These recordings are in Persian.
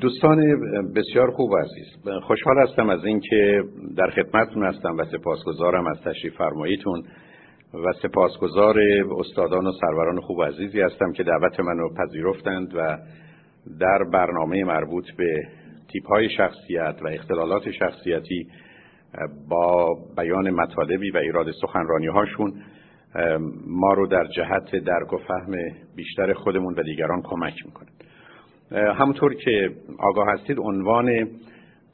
دوستان بسیار خوب عزیز خوشحال هستم از اینکه در خدمتتون هستم و سپاسگزارم از تشریف فرماییتون و سپاسگزار استادان و سروران خوب عزیزی هستم که دعوت منو پذیرفتند و در برنامه مربوط به تیپ های شخصیت و اختلالات شخصیتی با بیان مطالبی و ایراد سخنرانی هاشون ما رو در جهت درک و فهم بیشتر خودمون و دیگران کمک می‌کنه همونطور که آگاه هستید عنوان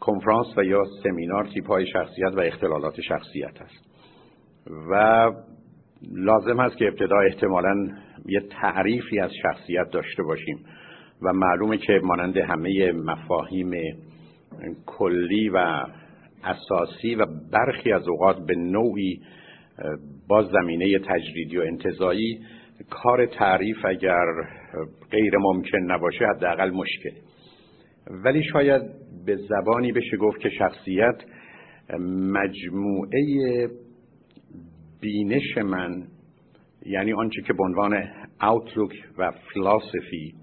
کنفرانس و یا سمینار تیپ های شخصیت و اختلالات شخصیت است. و لازم هست که ابتدا احتمالا یه تعریفی از شخصیت داشته باشیم. و معلومه که مانند همه مفاهیم کلی و اساسی و برخی از اوقات به نوعی با زمینه تجریدی و انتظایی کار تعریف اگر غیر ممکن نباشه حداقل مشکل. ولی شاید به زبانی بشه گفت که شخصیت مجموعه بینش من یعنی آنچه که به عنوان اوتلوک و فلاسفی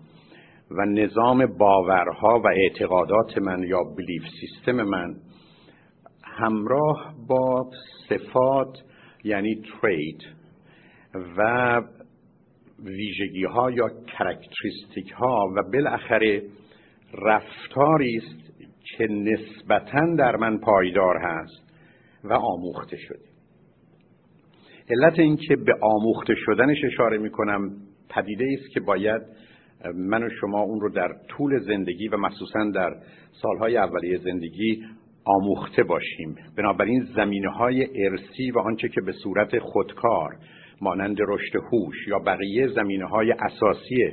و نظام باورها و اعتقادات من یا بلیف سیستم من همراه با صفات یعنی ترید و ویژگی ها یا کرکتریستیک ها و بالاخره رفتاری است که نسبتا در من پایدار هست و آموخته شده. علت اینکه به آموخته شدنش اشاره می کنم پدیده است که باید من و شما اون رو در طول زندگی و مخصوصا در سالهای اولیه زندگی آموخته باشیم. بنابراین زمینه های ارسی و آنچه که به صورت خودکار مانند رشد هوش یا بقیه زمینه های اساسی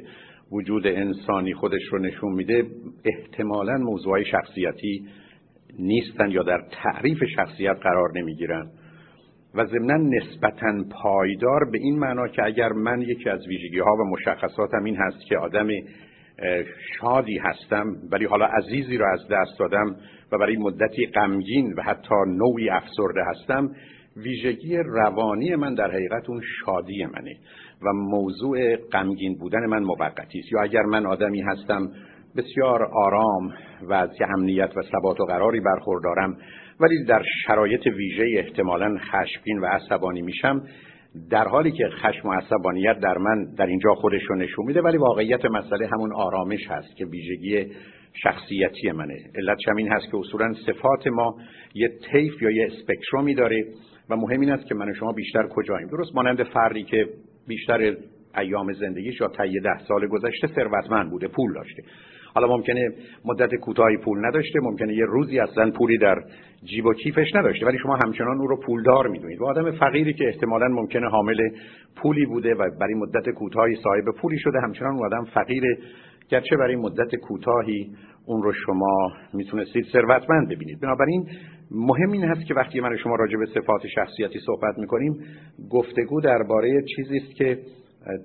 وجود انسانی خودش رو نشون میده احتمالا موضوع شخصیتی نیستن یا در تعریف شخصیت قرار نمی‌گیرن و ضمنا نسبتا پایدار به این معنا که اگر من یکی از ویژگی ها و مشخصاتم این هست که آدم شادی هستم ولی حالا عزیزی را از دست دادم و برای مدتی غمگین و حتی نوعی افسرده هستم. ویژگی روانی من در حقیقت اون شادی منه و موضوع غمگین بودن من موقتی است. یا اگر من آدمی هستم بسیار آرام و از امنیت و ثبات و قراری برخوردارم ولی در شرایط ویژه احتمالا خشمگین و عصبانی میشم. در حالی که خشم و عصبانیت در من در اینجا خودش رو نشون میده ولی واقعیت مسئله همون آرامش هست که ویژگی شخصیتی منه. علتش هم این هست که اصولا صفات ما یه طیف یا یه اسپکترومی داره و مهم این است که من و شما بیشتر کجاییم. درست مانند فردی که بیشتر ایام زندگیش یا طی ده سال گذشته ثروتمند بوده پول داشته. حالا ممکنه مدت کوتاهی پول نداشته ممکنه یه روزی اصلا پولی در جیب و کیفش نداشته ولی شما همچنان او رو پولدار می‌دونید. و آدم فقیری که احتمالا ممکنه حامل پولی بوده و برای مدت کوتاهی صاحب پولی شده همچنان اون آدم فقیره گرچه برای مدت کوتاهی اون رو شما می‌تونستید ثروتمند ببینید. بنابراین مهم این هست که وقتی من شما راجع به صفات شخصیتی صحبت می‌کنیم گفتگو درباره چیزی است که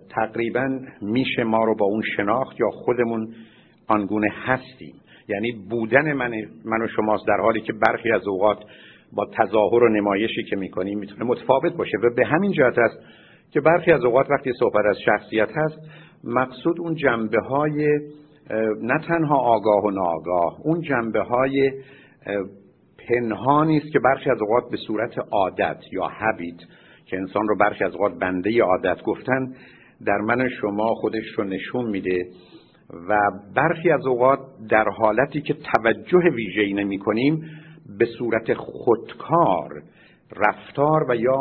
تقریبا میشه ما رو با اون شناخت یا خودمون آنگونه هستیم. یعنی بودن من, من و شماست در حالی که برخی از اوقات با تظاهر و نمایشی که می‌کنیم می‌تونه متفاوت باشه و به همین جهت است که برخی از اوقات وقتی صحبت از شخصیت هست مقصود اون جنبه های نه تنها آگاه و ناآگاه اون جنبه های پنهانی است که برخی از اوقات به صورت عادت یا هبیت که انسان رو برخی از اوقات بنده عادت گفتن در من شما خودش رو نشون میده. و برخی از اوقات در حالتی که توجه ویژه‌ای نمی کنیم به صورت خودکار رفتار و یا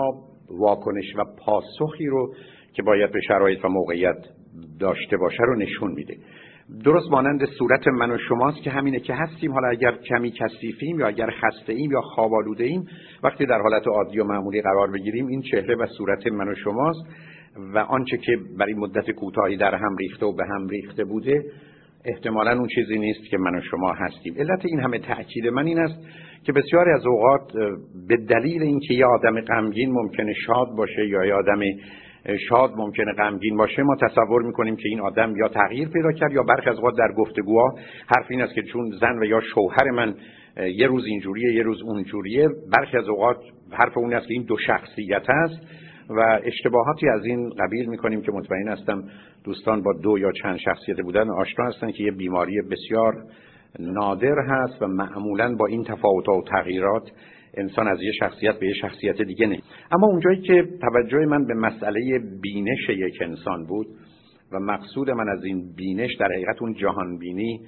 واکنش و پاسخی رو که باید به شرایط و موقعیت داشته باشه رو نشون میده. درست مانند صورت من و شماست که همینه که هستیم. حالا اگر کمی کثیفیم یا اگر خسته ایم یا خواب ایم وقتی در حالت عادی و معمولی قرار بگیریم این چهره و صورت من و شماست. و آنچه که برای مدت کوتاهی در هم ریخته و به هم ریخته بوده احتمالا اون چیزی نیست که من و شما هستیم. علت این همه تأکید من این است که بسیاری از اوقات به دلیل اینکه یه آدم غمگین ممکنه شاد باشه یا یه آدم شاد ممکنه غمگین باشه ما تصور می‌کنیم که این آدم یا تغییر پیدا کرد یا برخی از اوقات در گفتگوها حرف این است که چون زن و یا شوهر من یه روز اینجوریه یه روز اونجوریه برخی از اوقات حرف اون است که این دو شخصیت است. و اشتباهاتی از این قبیل می‌کنیم که مطمئن هستم دوستان با دو یا چند شخصیت بودن آشنا هستن که یه بیماری بسیار نادر هست و معمولا با این تفاوت و تغییرات انسان از یه شخصیت به یه شخصیت دیگه نه. اما اونجایی که توجه من به مسئله بینش یک انسان بود و مقصود من از این بینش در حقیقت اون جهان بینی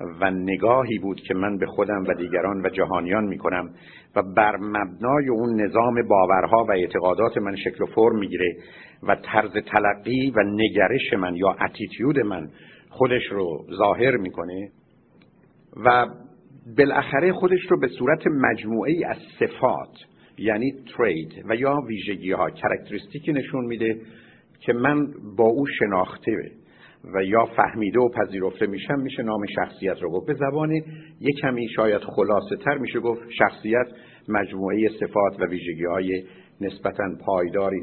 و نگاهی بود که من به خودم و دیگران و جهانیان می‌کنم و بر مبنای اون نظام باورها و اعتقادات من شکل و فرم می‌گیره و طرز تلقی و نگرش من یا اتیتیود من خودش رو ظاهر می‌کنه و بالاخره خودش رو به صورت مجموعه ای از صفات یعنی ترید و یا ویژگی ها کرکتریستیکی نشون میده که من با او شناخته و یا فهمیده و پذیرفته میشم میشه نام شخصیت رو گفت. به زبان یک کمی شاید خلاصه تر میشه گفت شخصیت مجموعه صفات و ویژگی های نسبتا پایداری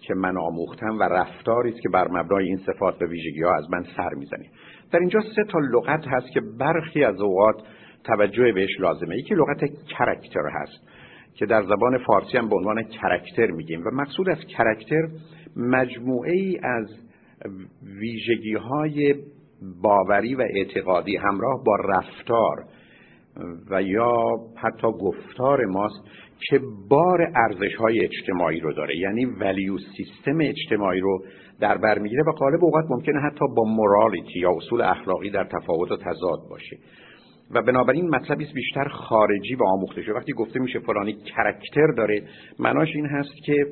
که من آموختم و رفتاری است که بر مبنای این صفات و ویژگی ها از من سر می‌زنه. در اینجا سه تا لغت هست که برخی از اوقات توجه بهش لازمه. یکی لغت کرکتر هست که در زبان فارسی هم به عنوان کرکتر میگیم و مقصود از کرکتر مجموعه ای از ویژگی های باوری و اعتقادی همراه با رفتار و یا حتی گفتار ماست که بار ارزش های اجتماعی رو داره. یعنی ولیو سیستم اجتماعی رو در بر می‌گیره و غالب اوقات ممکنه حتی با مورالیتی یا اصول اخلاقی در تفاوت و تضاد باشه. و بنابراین مطلبی بیشتر خارجی و آموخته شده. وقتی گفته میشه فلانی کرکتر داره معناش این هست که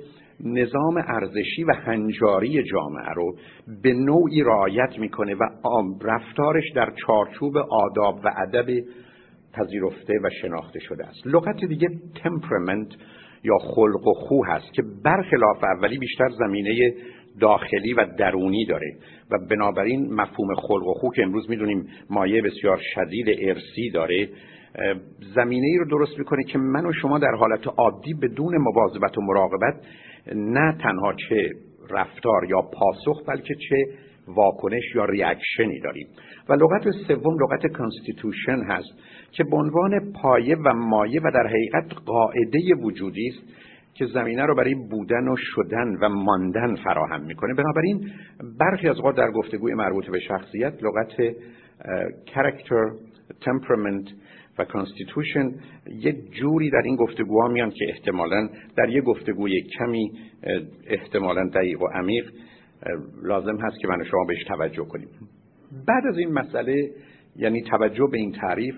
نظام ارزشی و هنجاری جامعه رو به نوعی رعایت می‌کنه و رفتارش در چارچوب آداب و ادب پذیرفته و شناخته شده است. لغت دیگه تمپرمنت یا خلق و خو هست که برخلاف اولی بیشتر زمینه داخلی و درونی داره و بنابراین مفهوم خلق و خو که امروز می‌دونیم مایه بسیار شدید ارسی داره زمینه ای رو درست می‌کنه که من و شما در حالت عادی بدون مواظبت و مراقبت نه تنها چه رفتار یا پاسخ بلکه چه واکنش یا ریاکشنی داریم. و لغت سوم لغت constitution هست که به عنوان پایه و مایه و در حقیقت قاعده وجودی است که زمینه رو برای بودن و شدن و ماندن فراهم می‌کنه. بنابراین برخی از اوقات در گفتگوی مربوط به شخصیت لغت character, temperament و constitution یه جوری در این گفتگوها میان که احتمالا در یه گفتگوی کمی احتمالا دقیق و عمیق لازم هست که من شما بهش توجه کنیم. بعد از این مسئله یعنی توجه به این تعریف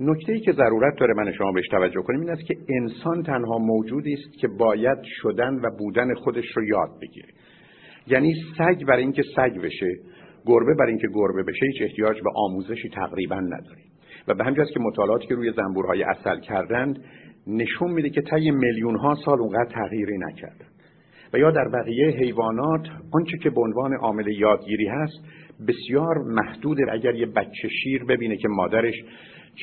نکته ای که ضرورت داره من شما بهش توجه کنیم این است که انسان تنها موجودی است که باید شدن و بودن خودش رو یاد بگیره. یعنی سگ برای اینکه سگ بشه گربه برای اینکه گربه بشه هیچ احتیاج به آموزشی تقریبا نداریم. و به همجاست که مطالعاتی که روی زنبورهای اصل کردند نشون میده که طی میلیون ها سال اونقدر تغییری نکردن. و یا در بقیه حیوانات آنچه که به عنوان عامل یادگیری هست بسیار محدوده. اگر یه بچه شیر ببینه که مادرش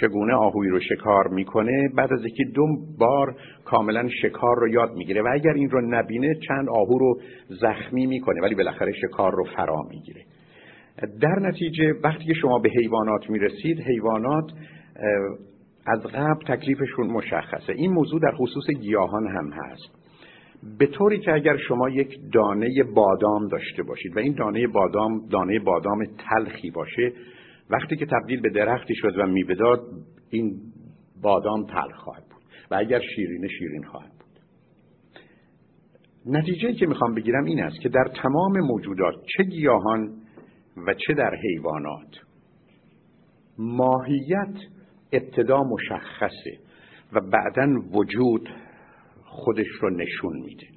چگونه آهوی رو شکار می‌کنه بعد از یکی دو بار کاملا شکار رو یاد می‌گیره و اگر این رو نبینه چند آهو رو زخمی می‌کنه ولی بالاخره شکار رو فرا می‌گیره. در نتیجه وقتی که شما به حیوانات می‌رسید حیوانات از قبل تکلیفشون مشخصه. این موضوع در خصوص گیاهان هم هست. به طوری که اگر شما یک دانه بادام داشته باشید و این دانه بادام دانه بادام تلخی باشه وقتی که تبدیل به درختی شد و میبداد این بادام تلخ خواهد بود. و اگر شیرینه شیرین خواهد بود. نتیجه که می‌خوام بگیرم این است که در تمام موجودات چه گیاهان و چه در حیوانات؟ ماهیت ابتدا مشخصه و بعدا وجود خودش رو نشون میده.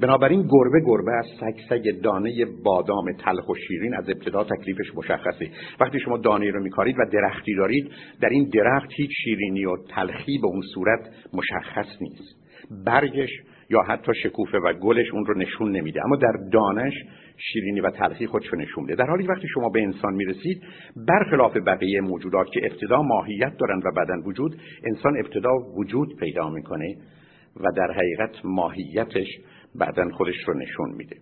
بنابراین گربه گربه از سگ سگ دانه بادام تلخ و شیرین از ابتدا تکلیفش مشخصه. وقتی شما دانه رو میکارید و درختی دارید در این درخت هیچ شیرینی و تلخی به اون صورت مشخص نیست. برگش یا حتی شکوفه و گلش اون رو نشون نمیده. اما در دانش شیرینی و تلخی خودش رو نشون میده. در حالی وقتی شما به انسان می‌رسید برخلاف بقیه موجودات که ابتدا ماهیت دارند و بعدا وجود انسان ابتدا وجود پیدا می‌کنه و در حقیقت ماهیتش بعدا خودش رو نشون میده.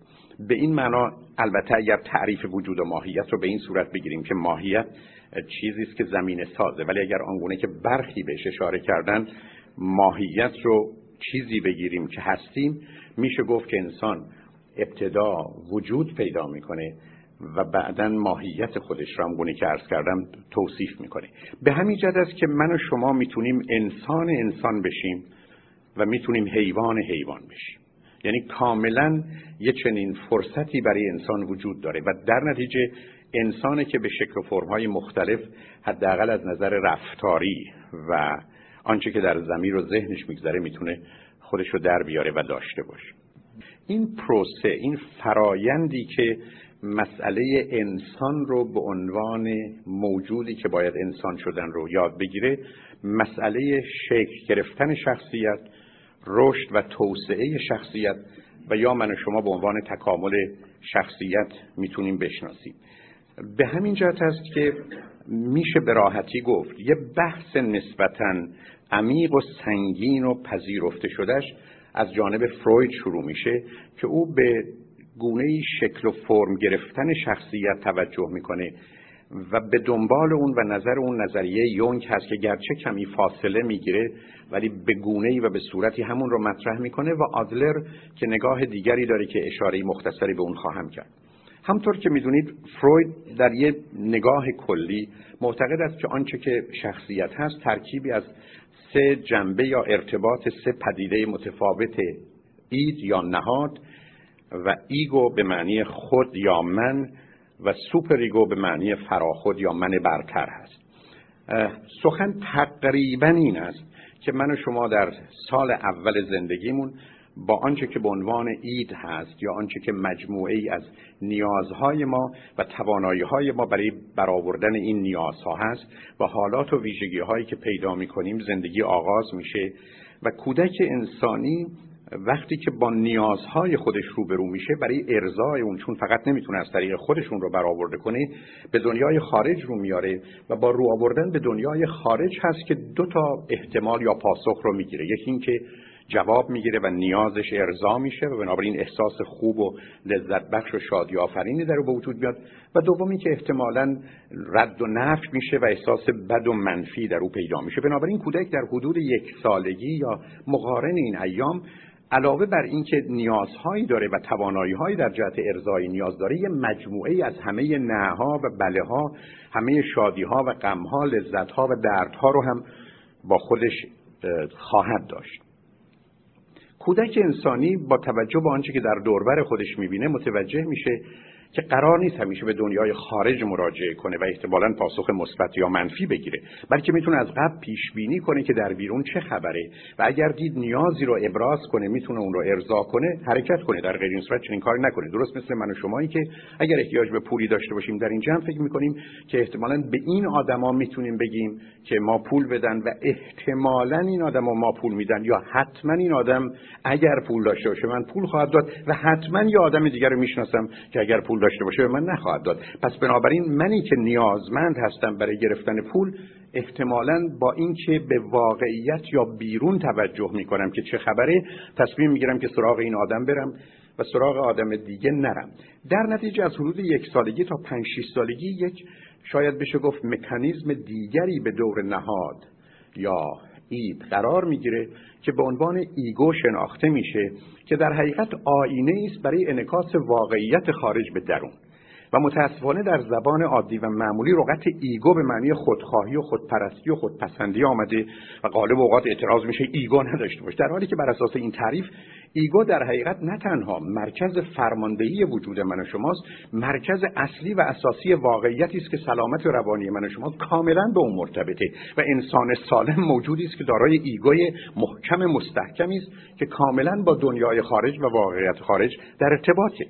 به این معنا البته اگر تعریف وجود و ماهیت رو به این صورت بگیریم که ماهیت چیزی است که زمین سازه ولی اگر آنگونه که برخی بهش اشاره کردن ماهیت رو چیزی بگیریم که هستیم میشه گفت که انسان ابتدا وجود پیدا می‌کنه و بعدا ماهیت خودش را هم گونه که ارز کردم توصیف می‌کنه. به همین جد است که من و شما می‌تونیم انسان انسان بشیم و می‌تونیم حیوان حیوان بشیم. یعنی کاملا یه چنین فرصتی برای انسان وجود داره و در نتیجه انسانی که به شکل و فرمهای مختلف حداقل از نظر رفتاری و آنچه که در زمین و ذهنش میگذره می‌تونه خودش رو در بیاره و داشته باشه. این پروسه این فرایندی که مسئله انسان رو به عنوان موجودی که باید انسان شدن رو یاد بگیره مسئله شکل گرفتن شخصیت رشد و توسعه شخصیت و یا من و شما به عنوان تکامل شخصیت می‌تونیم بشناسیم. به همین جهت است که میشه به راحتی گفت. یه بحث نسبتا عمیق و سنگین و پذیرفته شدهش از جانب فروید شروع میشه که او به گونه شکل و فرم گرفتن شخصیت توجه می‌کنه و به دنبال اون و نظر اون نظریه یونگ هست که گرچه کمی فاصله می‌گیره ولی به گونه و به صورتی همون رو مطرح می‌کنه و آدلر که نگاه دیگری داره که اشاره مختصری به اون خواهم کرد. همطور که می‌دونید فروید در یه نگاه کلی معتقد است که آنچه که شخصیت هست ترکیبی از سه جنبه یا ارتباط سه پدیده متفاوت id یا نهاد و ego به معنی خود یا من و super ego به معنی فراخود یا من برتر هست. سخن تقریبا این است که من و شما در سال اول زندگیمون با آنچه که به عنوان id هست یا آنچه که مجموعه ای از نیازهای ما و توانایی های ما برای برآوردن این نیازها هست و حالات و ویژگی هایی که پیدا می کنیم زندگی آغاز میشه و کودک انسانی وقتی که با نیازهای خودش روبرو میشه برای ارزای اون چون فقط نمی‌تونه از طریق خودشون رو برآورده کنه به دنیای خارج رو میاره و با رو آوردن به دنیای خارج هست که دو تا احتمال یا پاسخ رو می‌گیره. یکی اینکه جواب می‌گیره و نیازش ارضا میشه و بنابراین احساس خوب و لذت بخش و شادی آفرینی در به وجود بیاد. و دومی که احتمالا رد و نفی میشه و احساس بد و منفی در او پیدا میشه. بنابراین کودک در حدود یک سالگی یا مقارن این ایام علاوه بر اینکه نیازهایی داره و تواناییهایی در جهت ارزای نیاز داره یه مجموعه از همه نهها و بله ها همه شادی ها و غم ها لذت ها و دردها رو هم با خودش خواهد داشت. کودک انسانی با توجه به آنچه که در دوربر خودش می‌بینه متوجه میشه که قرار نیست همیشه به دنیای خارج مراجعه کنه و احتمالا پاسخ مثبت یا منفی بگیره بلکه می‌تونه از قبل پیش بینی کنه که در بیرون چه خبره و اگر دید نیازی رو ابراز کنه می‌تونه اون رو ارضا کنه حرکت کنه. در غیر این صورت چنین کاری نکنه. درست مثل من و شمایی که اگر احتیاج به پولی داشته باشیم در این جمع فکر می‌کنیم که احتمالا به این آدما می‌تونیم بگیم که ما پول بدن و احتمالا این آدما ما پول میدن یا حتما این آدم اگر پول داشته باشه من پول خواهد داد و حتما یه آدم دیگر رو می‌شناسم که اگر پول داشته باشه به من نخواهد داد. پس بنابراین منی که نیازمند هستم برای گرفتن پول احتمالا با اینکه به واقعیت یا بیرون توجه می‌کنم که چه خبره تصمیم می‌گیرم که سراغ این آدم برم و سراغ آدم دیگه نرم. در نتیجه از حدود یک سالگی تا پنج سالگی یک شاید بشه گفت مکانیزم دیگری به دور نهاد یا id قرار می‌گیره که به عنوان ego شناخته میشه که در حقیقت آینه است برای انعکاس واقعیت خارج به درون. و متاسفانه در زبان عادی و معمولی لغت ego به معنی خودخواهی و خودپرستی و خودپسندی آمده و غالب اوقات اعتراض میشه ego نداشته باشه. در حالی که بر اساس این تعریف ego در حقیقت نه تنها مرکز فرماندهی وجود من و شماست مرکز اصلی و اساسی واقعیتی است که سلامت روانی من و شما کاملا به اون مرتبطه و انسان سالم موجودی است که دارای ego ی محکم مستحکمی است که کاملا با دنیای خارج و واقعیت خارج در ارتباطه.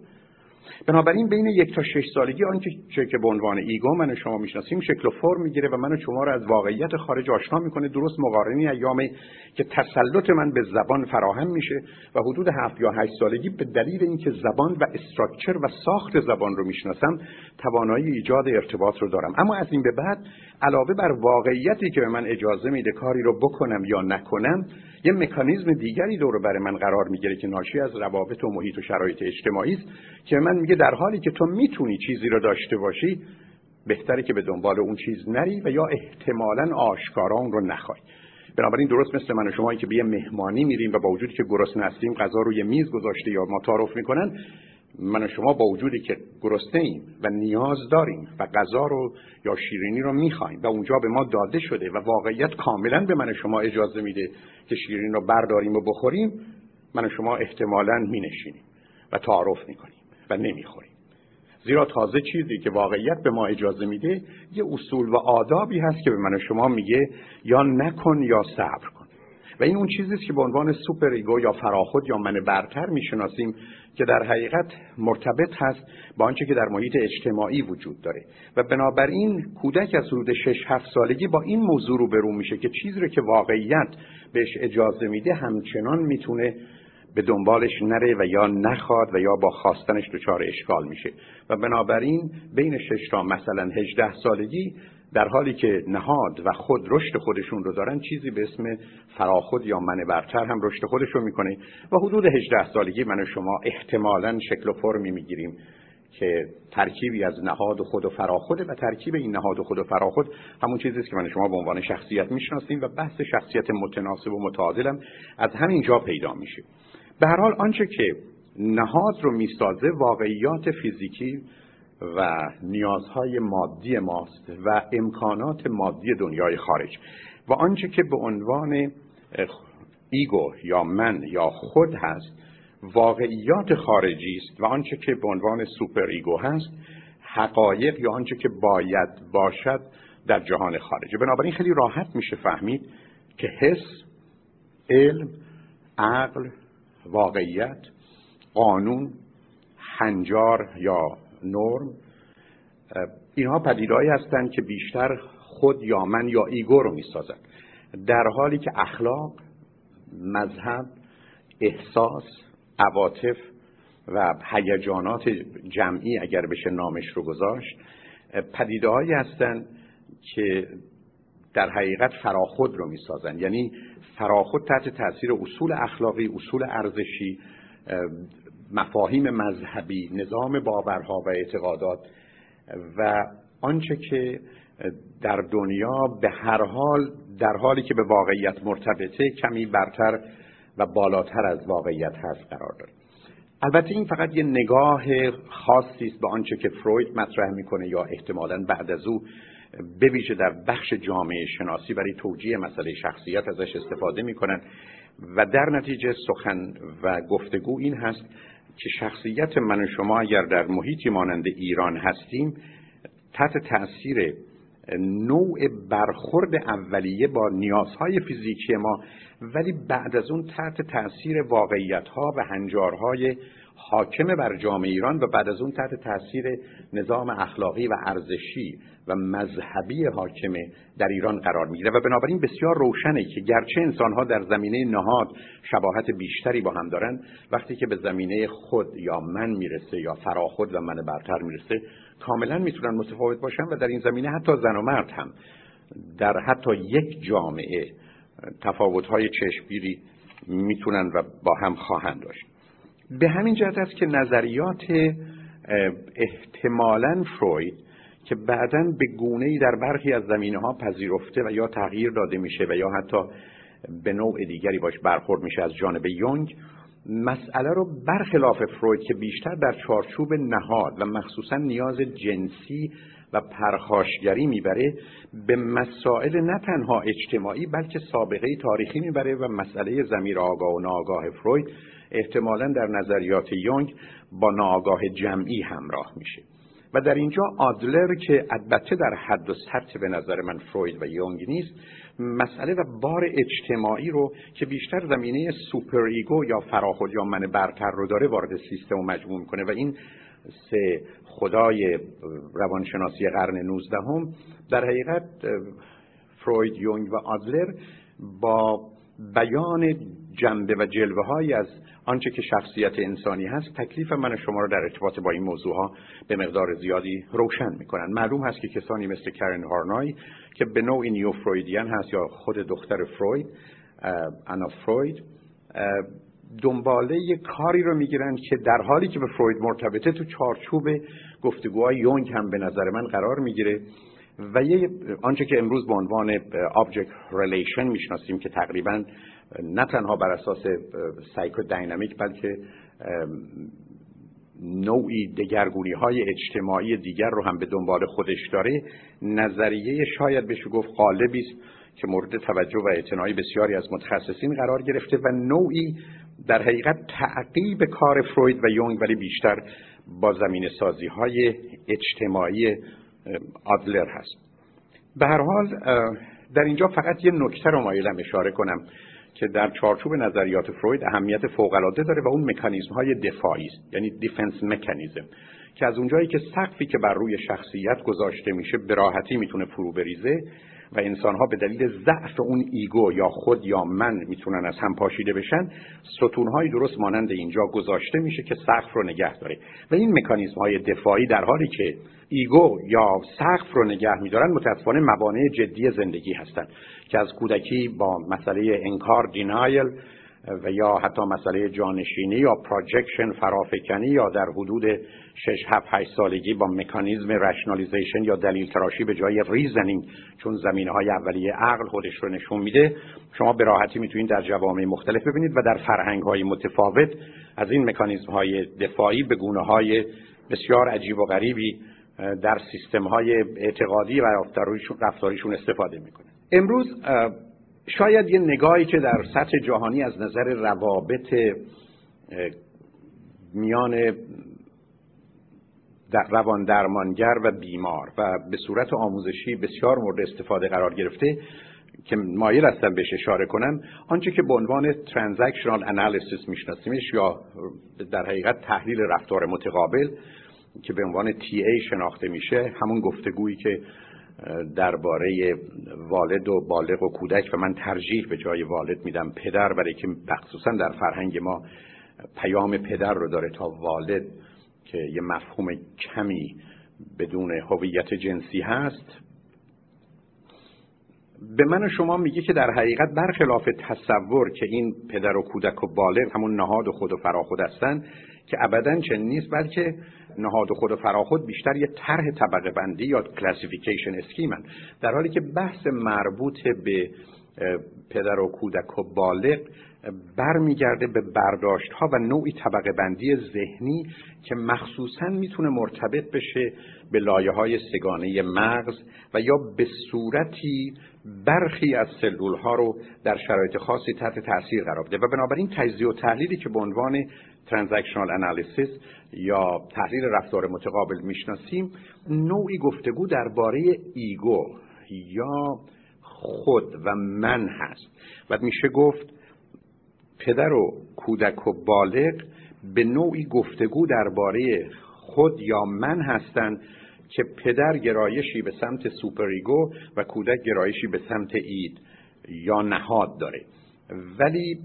بنابراین بین یک تا شش سالگی آنچه که به عنوان ego من و شما می‌شناسیم شکل و فرم می‌گیره و من و شما رو از واقعیت خارج آشنا می‌کنه درست مقارن ایامی که تسلط من به زبان فراهم میشه و حدود هفت یا هشت سالگی به دلیل اینکه زبان و structure و ساخت زبان رو می‌شناسم توانایی ایجاد ارتباط رو دارم. اما از این به بعد علاوه بر واقعیتی که به من اجازه میده کاری رو بکنم یا نکنم یه مکانیزم دیگری دور بر من قرار می‌گیره که ناشی از روابط و محیط و شرایط اجتماعی است که من میگه در حالی که تو می‌تونی چیزی رو داشته باشی بهتره که به دنبال اون چیز نری و یا احتمالا آشکارا اون رو نخوای. بنابراین درست مثل من و شما که به یه مهمانی میریم و با وجودی که گرسنه هستیم غذا روی میز گذاشته یا ما تعارف می‌کنن من و شما با وجودی که گرسنه ایم و نیاز داریم و غذا رو یا شیرینی رو می‌خوایم و اونجا به ما داده شده و واقعیت کاملا به من شما اجازه میده که شیرینی رو برداریم و بخوریم من شما احتمالا مینشینیم و تعارف می‌کنیم و نمی‌خوریم. زیرا تازه چیزی که واقعیت به ما اجازه میده یه اصول و آدابی هست که به من شما میگه یا نکن یا صبر کن. و این اون چیزی است که به عنوان super ego یا فراخود یا من برتر می‌شناسیم که در حقیقت مرتبط هست با آنچه که در محیط اجتماعی وجود داره. و بنابراین کودک از حدود 6 7 سالگی با این موضوع رو برو میشه که چیزی رو که واقعیت بهش اجازه میده همچنان می‌تونه به دنبالش نره و یا نخواد و یا با خواستنش دچار اشکال میشه. و بنابراین بین 6 تا مثلا 18 سالگی در حالی که نهاد و خود رشد خودشون رو دارن چیزی به اسم فراخود یا من برتر هم رشد خودش رو می‌کنه و حدود 18 سالگی من و شما احتمالا شکل و فرمی می‌گیریم که ترکیبی از نهاد و خود و فراخوده و ترکیب این نهاد و خود و فراخود همون چیزی است که من شما به عنوان شخصیت می‌شناسیم و بحث شخصیت متناسب و متعادلم از همین جا پیدا میشه. به هر حال آنچه که نهاد رو می‌سازه واقعیات فیزیکی و نیازهای مادی ماست و امکانات مادی دنیای خارج. و آنچه که به عنوان ego یا من یا خود هست واقعیات خارجی است و آنچه که به عنوان super ego هست حقایق یا آنچه که باید باشد در جهان خارجی بنابراین خیلی راحت میشه فهمید که حس علم عقل واقعیت قانون هنجار یا نرم اینها پدیدهایی هستند که بیشتر خود یا من یا ایگو رو می‌سازند در حالی که اخلاق مذهب احساس عواطف و هیجانات جمعی اگر بشه نامش رو گذاشت پدیدههایی هستند که در حقیقت فراخود رو می‌سازند یعنی فراخود تحت تاثیر اصول اخلاقی اصول ارزشی مفاهیم مذهبی نظام باورها و اعتقادات و آنچه که در دنیا به هر حال در حالی که به واقعیت مرتبطه کمی برتر و بالاتر از واقعیت هست قرار داره. البته این فقط یه نگاه خاصی است به آنچه که فروید مطرح می‌کنه یا احتمالا بعد از او بویژه در بخش جامعه شناسی برای توجیه مسئله شخصیت ازش استفاده می‌کنن و در نتیجه سخن و گفتگو این هست که شخصیت من و شما اگر در محیطی مانند ایران هستیم تحت تاثیر نوع برخورد اولیه با نیازهای فیزیکی ما ولی بعد از اون تحت تاثیر واقعیت ها و هنجارهای حاکم بر جامعه ایران و بعد از اون تحت تاثیر نظام اخلاقی و ارزشی و مذهبی حاکم در ایران قرار می‌گیره. و بنابراین بسیار روشنه که گرچه انسانها در زمینه نهاد شباهت بیشتری با هم دارن وقتی که به زمینه خود یا من می‌رسه یا فراخود و من برتر می‌رسه کاملا می‌تونن متفاوت باشن و در این زمینه حتی زن و مرد هم. در حتی یک جامعه تفاوت‌های چشمگیری می‌تونن و با هم خواهند داشت. به همین جهت است که نظریات احتمالا فروید که بعدا به گونه ای در برخی از زمینه ها پذیرفته و یا تغییر داده میشه و یا حتی به نوع دیگری باش برخورد میشه از جانب یونگ. مسئله رو برخلاف فروید که بیشتر در چارچوب نهاد و مخصوصا نیاز جنسی و پرخاشگری می‌بره به مسائل نه تنها اجتماعی بلکه سابقه تاریخی می‌بره و مسئله زمیر آگاه و ناآگاه فروید احتمالا در نظریات یونگ با ناآگاه جمعی همراه میشه. و در اینجا آدلر که البته در حد و سطح به نظر من فروید و یونگ نیست مسئله و بار اجتماعی رو که بیشتر زمینه super ego یا فراخود یا من برتر رو داره وارد سیستم و مجموع می‌کنه. و این سه خدای روانشناسی قرن نوزدهم در حقیقت فروید یونگ و آدلر با بیان جنبه و جلوه های از آنچه که شخصیت انسانی هست تکلیف من شما رو در ارتباط با این موضوع ها به مقدار زیادی روشن می‌کنن. معلوم هست که کسانی مثل کرن هارنای که به نوعی نیو فرویدیان هست یا خود دختر فروید انا فروید دنباله یه کاری رو می‌گیرن که در حالی که به فروید مرتبطه تو چارچوب گفتگوهای یونگ هم به نظر من قرار می‌گیره و یه آنچه که امروز به عنوان object relation می‌شناسیم که تقریبا نه تنها بر اساس سایکو دینامیک بلکه نوعی دگرگونی های اجتماعی دیگر رو هم به دنبال خودش داره. نظریه شاید بشه گفت غالبی است که مورد توجه و اعتنای بسیاری از متخصصین قرار گرفته و نوعی در حقیقت تعقیب کار فروید و یونگ ولی بیشتر با زمینه سازی های اجتماعی آدلر هست. به هر حال در اینجا فقط یه نکته رو مایلم اشاره کنم. که در چارچوب نظریات فروید اهمیت فوق‌العاده داره و اون مکانیزم های دفاعی است یعنی defense mechanism که از اونجایی که سقفی که بر روی شخصیت گذاشته میشه به راحتی می‌تونه فرو بریزه و انسان ها به دلیل ضعف اون ego یا خود یا من می‌تونن از هم پاشیده بشن ستون های درست مانند اینجا گذاشته میشه که سقف رو نگه داره. و این مکانیزم های دفاعی در حالی که ego یا سقف رو نگه میدارن متاسفانه موانع جدی زندگی هستند که از کودکی با مسئله انکار denial و یا حتی مسئله جانشینی یا projection فرافکنی یا در حدود 6 7 8 سالگی با مکانیزم rationalization یا دلیل تراشی به جای reasoning چون زمینه های اولیه عقل خودش رو نشون میده. شما به راحتی می‌تونید در جوامع مختلف ببینید و در فرهنگ های متفاوت از این مکانیزم های دفاعی به گونه های بسیار عجیب و غریبی در سیستم های اعتقادی و رفتاریشون استفاده می‌کنه. امروز شاید یه نگاهی که در سطح جهانی از نظر روابط میان روان درمانگر و بیمار و به صورت آموزشی بسیار مورد استفاده قرار گرفته که مایل هستم بهش اشاره کنم آنچه که به عنوان ترانزکشنال انالیسیس میشناسیمش یا در حقیقت تحلیل رفتار متقابل که به عنوان تی ای شناخته میشه همون گفتگویی که درباره والد و بالغ و کودک و من ترجیح به جای والد میدم پدر برای که مخصوصا در فرهنگ ما پیام پدر رو داره تا والد که یه مفهوم کمی بدون هویت جنسی هست. به من و شما میگه که در حقیقت برخلاف تصور که این پدر و کودک و بالغ همون نهاد و خود و فراخود هستن که ابدا چنین نیست بلکه نهاد و خود و فراخود بیشتر یه طرح طبقه بندی یا کلاسیفیکیشن اسکیمن در حالی که بحث مربوط به پدر و کودک و بالغ برمیگرده به برداشت ها و نوعی طبقه بندی ذهنی که مخصوصا می‌تونه مرتبط بشه به لایه های سه‌گانه مغز و یا به صورتی برخی از سلول ها رو در شرایط خاصی تحت تاثیر قرار بده. و بنابراین تجزیه و تحلیلی که به عنوان transactional analysis یا تحلیل رفتار متقابل می‌شناسیم نوعی گفتگو درباره ego یا خود و من هست. و میشه گفت پدر و کودک و بالغ به نوعی گفتگو درباره خود یا من هستند که پدر گرایشی به سمت super ego و کودک گرایشی به سمت id یا نهاد داره. ولی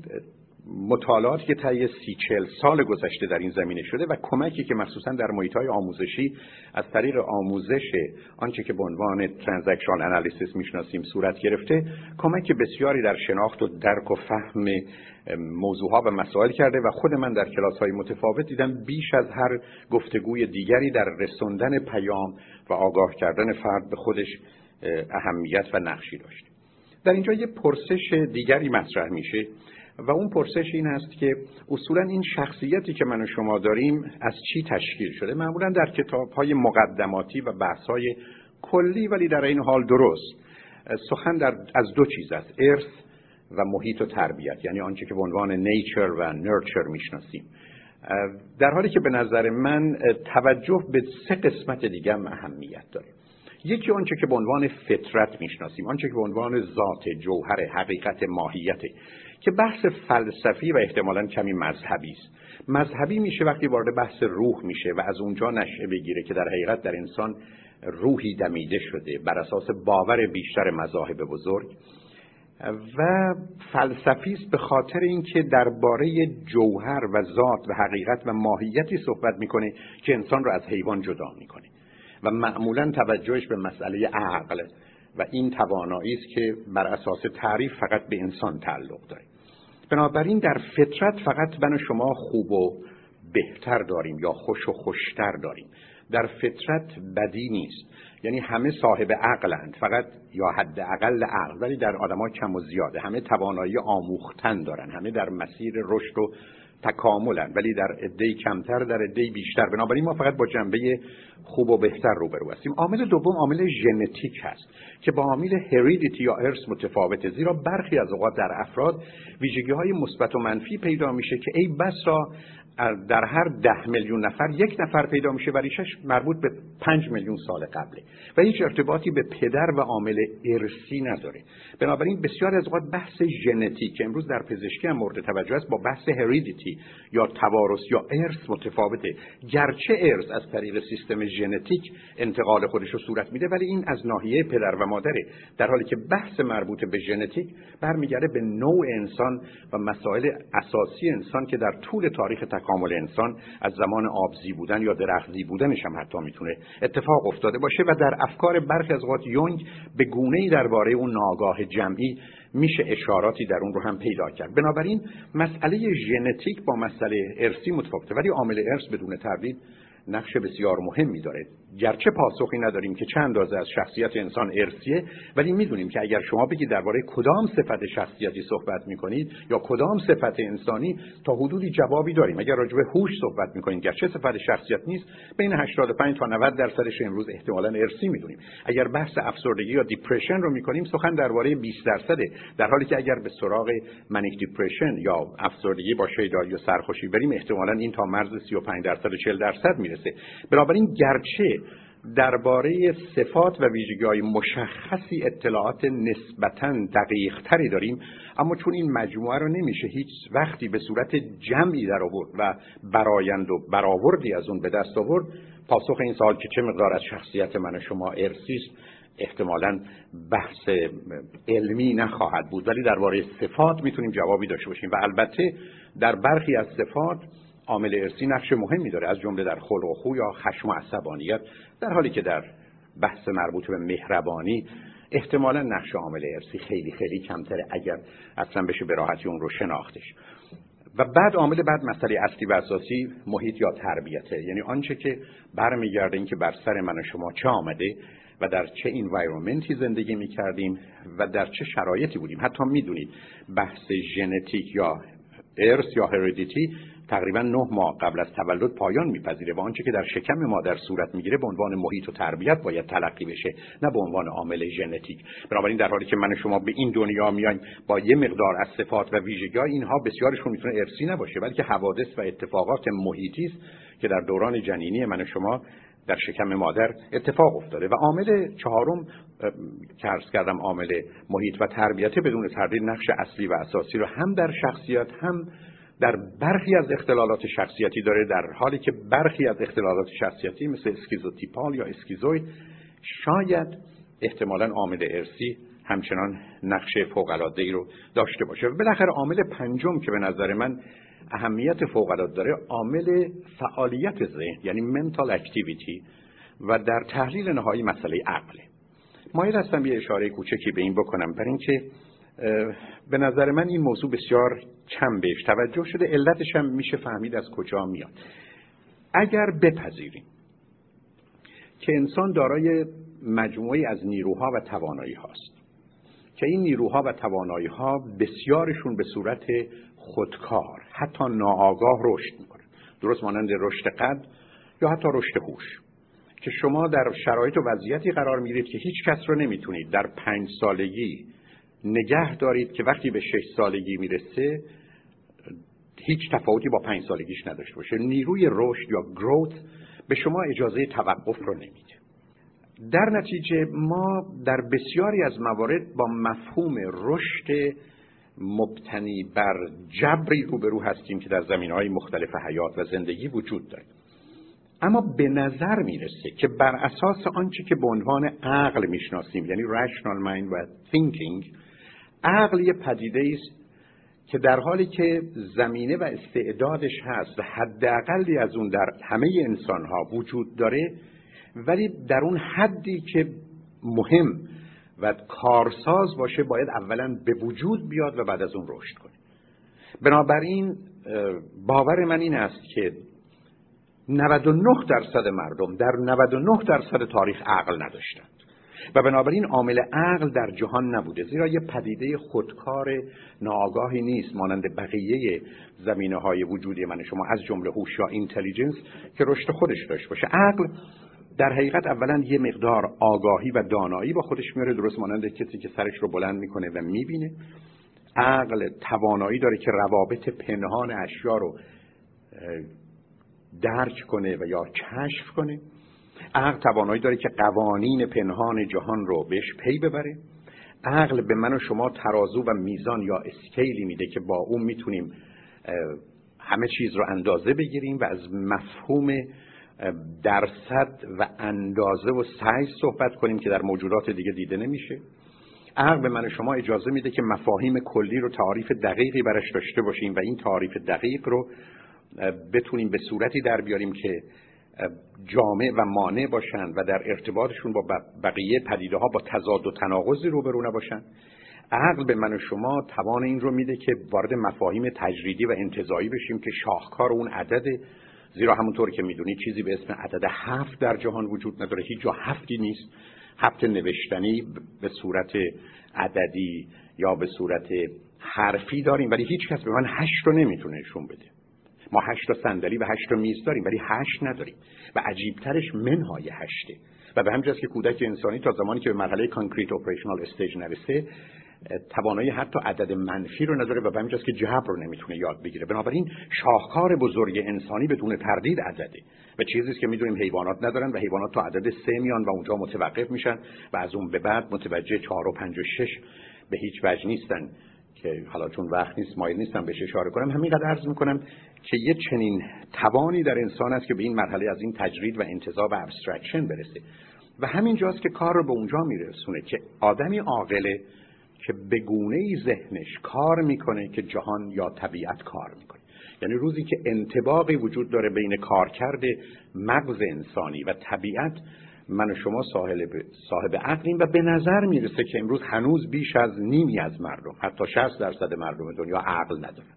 مطالعاتی که طی سی چل سال گذشته در این زمینه شده و کمکی که مخصوصا در محیط های آموزشی از طریق آموزش آنچه که به عنوان transaction analysis می‌شناسیم صورت گرفته کمک بسیاری در شناخت و درک و فهم موضوعها و مسائل کرده و خود من در کلاس های متفاوت دیدم بیش از هر گفتگوی دیگری در رسوندن پیام و آگاه کردن فرد به خودش اهمیت و نقشی داشته در اینجا یه پرسش دیگری مطرح میشه. و اون پرسش این است که اصولا این شخصیتی که من و شما داریم از چی تشکیل شده؟ معمولا در کتاب های مقدماتی و بحث های کلی ولی در این حال درست. سخن در از دو چیز است ارث و محیط و تربیت یعنی آنچه که به عنوان نیچر و نرچر می‌شناسیم. در حالی که به نظر من توجه به سه قسمت دیگه هم اهمیت داره. یکی آنچه که به عنوان فطرت می‌شناسیم آنچه که به عنوان ذات جوهر حقیقت ماهیت. که بحث فلسفی و احتمالا کمی مذهبی است. مذهبی میشه وقتی وارد بحث روح میشه و از اونجا نشه بگیره که در حقیقت در انسان روحی دمیده شده بر اساس باور بیشتر مذاهب بزرگ. و فلسفی است به خاطر اینکه درباره جوهر و ذات و حقیقت و ماهیتی صحبت می‌کنه که انسان رو از حیوان جدا می‌کنه. و معمولا توجهش به مسئله عقل. و این توانایی است که بر اساس تعریف فقط به انسان تعلق داره بنابراین در فطرت فقط من و شما خوب و بهتر داریم یا خوش و خوشتر داریم. در فطرت بدی نیست. یعنی همه صاحب عقلند. فقط یا حد اقل عقل. ولی در آدما کم و زیاده. همه توانایی آموختن دارن. همه در مسیر رشد و تکاملن ولی در عده کمتر در عده بیشتر. بنابراین ما فقط با جنبه خوب و بهتر روبرو هستیم. عامل دوم عامل ژنتیک هست که با عامل هریدیتی یا ارث متفاوته زیرا برخی از اوقات در افراد ویژگی های مثبت و منفی پیدا میشه که ای بسا در هر ده میلیون نفر یک نفر پیدا میشه و ریشش مربوط به پنج میلیون سال قبله و هیچ ارتباطی به پدر و عامل ارسی نداره. بنابراین بسیار از اوقات بحث ژنتیک که امروز در پزشکی هم مورد توجه است با بحث هریدیتی یا توارث یا ارث متفاوته. گرچه ارث از طریق سیستم ژنتیک انتقال خودش رو صورت میده ولی این از ناحیه پدر و مادره. در حالی که بحث مربوط به ژنتیک برمیگرده به نوع انسان و مسائل اساسی انسان که در طول تاریخ تکامل انسان از زمان آبزی بودن یا درخزی بودنش هم حتی می‌تونه اتفاق افتاده باشه و در افکار برخی از اوقات یونگ به گونه ای درباره اون ناگاه جمعی میشه اشاراتی در اون رو هم پیدا کرد. بنابراین مسئله ژنتیک با مسئله ارسی متفاوته ولی عامل ارث بدون تردید نقش بسیار مهمی داره. گرچه پاسخی نداریم که چه اندازه از شخصیت انسان ارثیه ولی می‌دونیم که اگر شما بگید درباره کدام صفت شخصیتی صحبت می‌کنید یا کدام صفت انسانی تا حدودی جوابی داریم. اگر راجع به هوش صحبت می‌کنید گرچه صفت شخصیت نیست بین 85 تا 90 درصدش امروز احتمالا ارثی می‌دونیم. اگر بحث افسردگی یا depression رو می‌کنیم سخن درباره 20 درصده. در حالی که اگر به سراغ manic depression یا افسردگی با شیدایی یا سرخوشی بریم احتمالا این تا مرز 35 درصد و 40 درصد می‌رسه. بنابراین گرچه درباره صفات و ویژگی های مشخصی اطلاعات نسبتا دقیق تری داریم اما چون این مجموعه رو نمیشه هیچ وقتی به صورت جمعی در آورد و برایند و برآوردی از اون به دست آورد پاسخ این سوال که چه مقدار از شخصیت من و شما ارسی احتمالا بحث علمی نخواهد بود. ولی درباره صفات می‌تونیم جوابی داشته باشیم و البته در برخی از صفات عامل ارسی نقش مهمی داره از جمله در خلق و خو یا خشم و عصبانیت در حالی که در بحث مربوط به مهربانی احتمالا نقش عامل ارسی خیلی خیلی کمتره اگر اصلا بشه به راحتی اون رو شناختش. و بعد عامل بعد مسئله اصلی و اساسی محیط یا تربیته. یعنی آنچه که برمیگرده این که بر سر من و شما چه آمده و در چه انوایرومنتی زندگی می کردیم و در چه شرایطی بودیم. حتی می‌دونید بحث ژنتیک یا ارث یا هریدیتی تقریبا نه ماه قبل از تولد پایان میپذیره و آنچه که در شکم مادر صورت می‌گیره به عنوان محیط و تربیت باید تلقی بشه نه به عنوان عامل ژنتیک. بنابراین در حالی که من شما به این دنیا میایم با یه مقدار از صفات و ویژگی اینها بسیارشون می‌تونه ارسی نباشه بلکه حوادث و اتفاقات محیطی است که در دوران جنینی من شما در شکم مادر اتفاق افتاده. و عامل چهارم که عرض کردم عامل محیط و تربیت بدون تردید نقش اصلی و اساسی رو هم در شخصیت هم در برخی از اختلالات شخصیتی داره در حالی که برخی از اختلالات شخصیتی مثل schizotypal یا schizoid شاید احتمالا عامل ارثی همچنان نقش فوق‌العاده‌ای رو داشته باشه. و بالاخره عامل پنجم که به نظر من اهمیت فوق‌العاده داره عامل فعالیت ذهن یعنی mental activity و در تحلیل نهایی مسئله عقله مایل هستم یه اشاره کوچکی به این بکنم برای اینکه به نظر من این موضوع بسیار کم بهش توجه شده. علتش هم میشه فهمید از کجا میاد. اگر بپذیریم که انسان دارای مجموعی از نیروها و توانایی هاست که این نیروها و توانایی ها بسیارشون به صورت خودکار حتی ناآگاه رشد می‌کنه. درست مانند رشد قد یا حتی رشد هوش. که شما در شرایط و وضعیتی قرار می‌گیرید که هیچ کس رو نمی‌تونید در پنج سالگی نگه دارید که وقتی به شش سالگی می‌رسه هیچ تفاوتی با پنج سالگیش نداشته باشه. نیروی رشد یا گروت به شما اجازه توقف رو نمیده. در نتیجه ما در بسیاری از موارد با مفهوم رشد مبتنی بر جبری روبرو هستیم که در زمین های مختلف حیات و زندگی وجود داره اما به نظر می‌رسه که بر اساس آنچه که به عنوان عقل می‌شناسیم یعنی rational mind و thinking عقل یه پدیده است که در حالی که زمینه و استعدادش هست و حداقلی از اون در همه انسان ها وجود داره ولی در اون حدی که مهم و کارساز باشه باید اولا به وجود بیاد و بعد از اون رشد کنه. بنابراین باور من این است که 99 درصد مردم در 99 درصد تاریخ عقل نداشتند و بنابراین عامل عقل در جهان نبوده زیرا یه پدیده خودکار ناآگاهی نیست مانند بقیه زمینه های وجودی من. شما از جمله هوش یا اینتلیجنس که رشد خودش داشته باشه. عقل در حقیقت اولا یه مقدار آگاهی و دانایی با خودش میاره درست مانند کسی که سرش رو بلند می‌کنه و می‌بینه. عقل توانایی داره که روابط پنهان اشیا رو درک کنه و یا کشف کنه. عقل توانایی داره که قوانین پنهان جهان رو بهش پی ببره. عقل به من و شما ترازو و میزان یا اسکیلی میده که با اون می‌تونیم همه چیز رو اندازه بگیریم و از مفهوم درصد و اندازه و سعی صحبت کنیم که در موجودات دیگه دیده نمیشه. عقل به من و شما اجازه میده که مفاهیم کلی رو تعریف دقیقی برش داشته باشیم و این تعریف دقیق رو بتونیم به صورتی در بیاریم که جامع و مانع باشند و در ارتباطشون با بقیه پدیده ها با تضاد و تناقضی روبرو نباشند عقل به من و شما توان این رو میده که وارد مفاهیم تجریدی و انتظایی بشیم که شاهکار اون عدد زیرا همونطور که می‌دونید چیزی به اسم عدد هفت در جهان وجود نداره. هیچ جا هفتی نیست. هفت نوشتنی به صورت عددی یا به صورت حرفی داریم. ولی هیچ کس به من هشت رو نمی‌تونه نشون بده. ما هشت تا صندلی و هشت تا میز داریم ولی هشت نداریم. و عجیبترش منهای هشته. و به همجاست که کودک انسانی تا زمانی که به مرحله concrete operational stage نرسه توانایی حتی عدد منفی رو نداره و به همجاست که جبر رو نمی‌تونه یاد بگیره. بنابراین شاهکار بزرگ انسانی بدون تردید عدده. و چیزی که می‌دونیم حیوانات ندارن و حیوانات تا عدد سه میان و اونجا متوقف میشن و از اون به بعد متوجه چهار و پنج و شش به هیچ وجه نیستن. که حالا چون وقت نیست مایل نیستم بهش اشاره کنم همینقدر عرض می‌کنم که یه چنین توانی در انسان است که به این مرحله از این تجرید و انتزاع و abstraction برسه. و همین جاست که کار رو به اونجا میرسونه که آدمی عاقله که به گونه ای ذهنش کار می‌کنه که جهان یا طبیعت کار می‌کنه. یعنی روزی که انطباقی وجود داره بین کارکرد مغز انسانی و طبیعت من و شما صاحب عقلیم و به نظر می‌رسه که امروز هنوز بیش از نیمی از مردم حتی 60 درصد مردم دنیا عقل ندارن.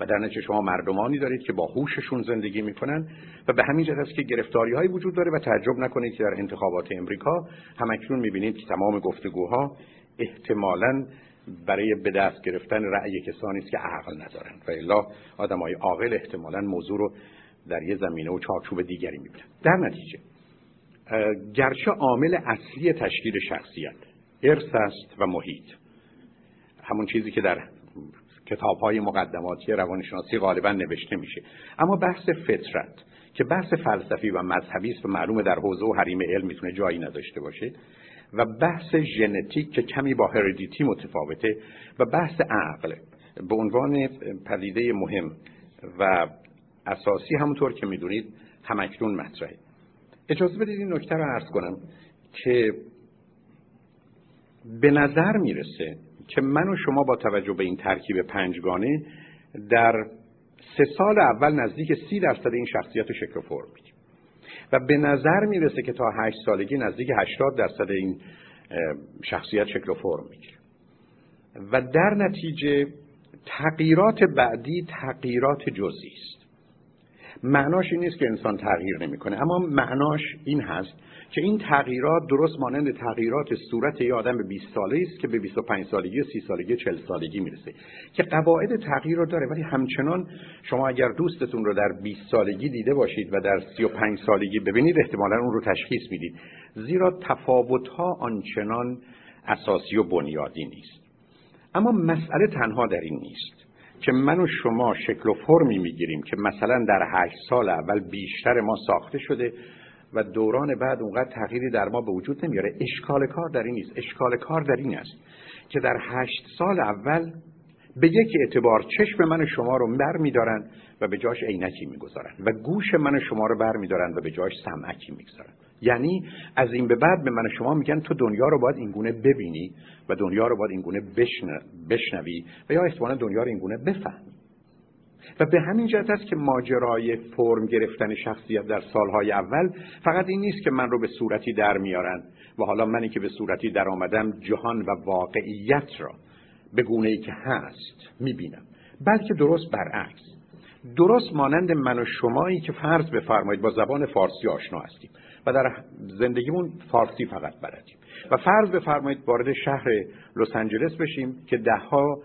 و در نتیجه شما مردمانی دارید که با هوششون زندگی می‌کنن و به همین جهت است که گرفتاری های وجود داره و تعجب نکنید که در انتخابات امریکا همکنون می‌بینید که تمام گفتگوها احتمالا برای به دست گرفتن رأی کسانی است که عقل ندارند و الا آدمای عاقل احتمالا موضوع رو در یه زمینه و چارچوب دیگری می‌بینن. در نتیجه گرچه عامل اصلی تشکیل شخصیت ارث است و محیط. همون چیزی که در کتاب های مقدماتی روانشناسی غالبا نوشته میشه. اما بحث فطرت که بحث فلسفی و مذهبی است و معلومه در حوزه و حریم علم می‌تونه جایی نداشته باشه و بحث ژنتیک که کمی با هریدیتی متفاوته و بحث عقل به عنوان پدیده مهم و اساسی. همونطور که می‌دونید همکنون مطرحه. اجازه بدید این نکته رو عرض کنم که به نظر می‌رسه که من و شما با توجه به این ترکیب پنجگانه در سه سال اول نزدیک سی درصد این شخصیت شکل فرم میدیم و به نظر می‌رسه که تا هشت سالگی نزدیک هشتاد درصد این شخصیت شکل و فرم می‌گیره. و در نتیجه تغییرات بعدی تغییرات جزئی است. معناش این نیست که انسان تغییر نمی‌کنه. اما معناش این هست که این تغییرات درست مانند تغییرات صورت یه آدم به 20 ساله است که به 25 سالگی 30 سالگی 40 سالگی می‌رسه که قواعد تغییر رو داره. ولی همچنان شما اگر دوستتون رو در 20 سالگی دیده باشید و در 35 سالگی ببینید احتمالا اون رو تشخیص می‌دید. زیرا تفاوت ها آنچنان اساسی و بنیادی نیست. اما مسئله تنها در این نیست. که من و شما شکل و فرمی می‌گیریم که مثلا در هشت سال اول بیشتر ما ساخته شده و دوران بعد اونقدر تغییری در ما به وجود نمیاره. اشکال کار در این نیست. اشکال کار در این است که در هشت سال اول به یک اعتبار چشم من و شما رو بر میدارن و به جاش عینکی می‌گذارن و گوش من و شما رو بر میدارن و به جاش سمعکی می‌گذارن. یعنی از این به بعد به من و شما میگن تو دنیا رو باید اینگونه ببینی و دنیا رو باید اینگونه بشنوی و یا احتمالا دنیا رو اینگونه بفهمی. و به همین جهت است که ماجرای فرم گرفتن شخصیت در سالهای اول فقط این نیست که من رو به صورتی در میارن و حالا منی که به صورتی در آمدم جهان و واقعیت را به گونه ای که هست می‌بینم. بلکه درست برعکس. درست مانند من و شمایی که فرض بفرمایید با زبان فارسی آشنا هستیم. و در زندگیمون فارسی فقط بلدیم. و فرض بفرمایید وارد شهر لس آنجلس بشیم که دهها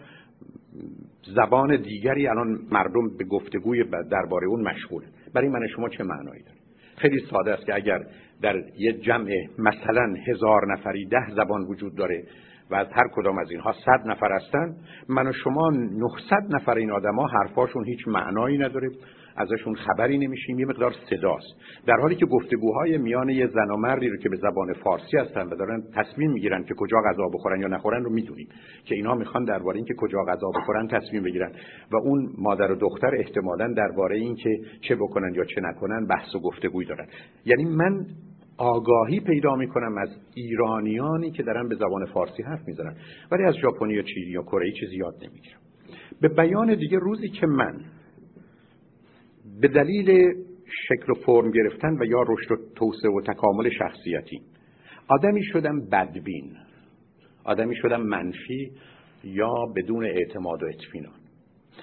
زبان دیگری الان مردم به گفتگوی درباره اون مشغول برای من شما چه معنایی داره؟ خیلی ساده است که اگر در یه جمع مثلا هزار نفری ده زبان وجود داره و از هر کدام از اینها صد نفر هستن من و شما 900 نفر این آدما حرفاشون هیچ معنایی نداره. ازشون خبری نمیشیم یه مقدار صداست. در حالی که گفتگوهای میان یه زن و مردی رو که به زبان فارسی هستن و دارن تصمیم می‌گیرن که کجا غذا بخورن یا نخورن رو می‌دونیم. که اینا می‌خوان درباره اینکه کجا غذا بخورن تصمیم بگیرن. و اون مادر و دختر احتمالا درباره اینکه چه بکنن یا چه نکنن بحث و گفتگوی دارن. یعنی من آگاهی پیدا می‌کنم از ایرانیانی که دارن به زبان فارسی حرف می‌زنن. ولی از ژاپنی یا چینی یا کره چیزی یاد نمی‌گیرم. به بیان دیگه روزی که من به دلیل شکل و فرم گرفتن و یا رشد و توسعه و تکامل شخصیتی. آدمی شدم بدبین. آدمی شدم منفی یا بدون اعتماد و اطمینان.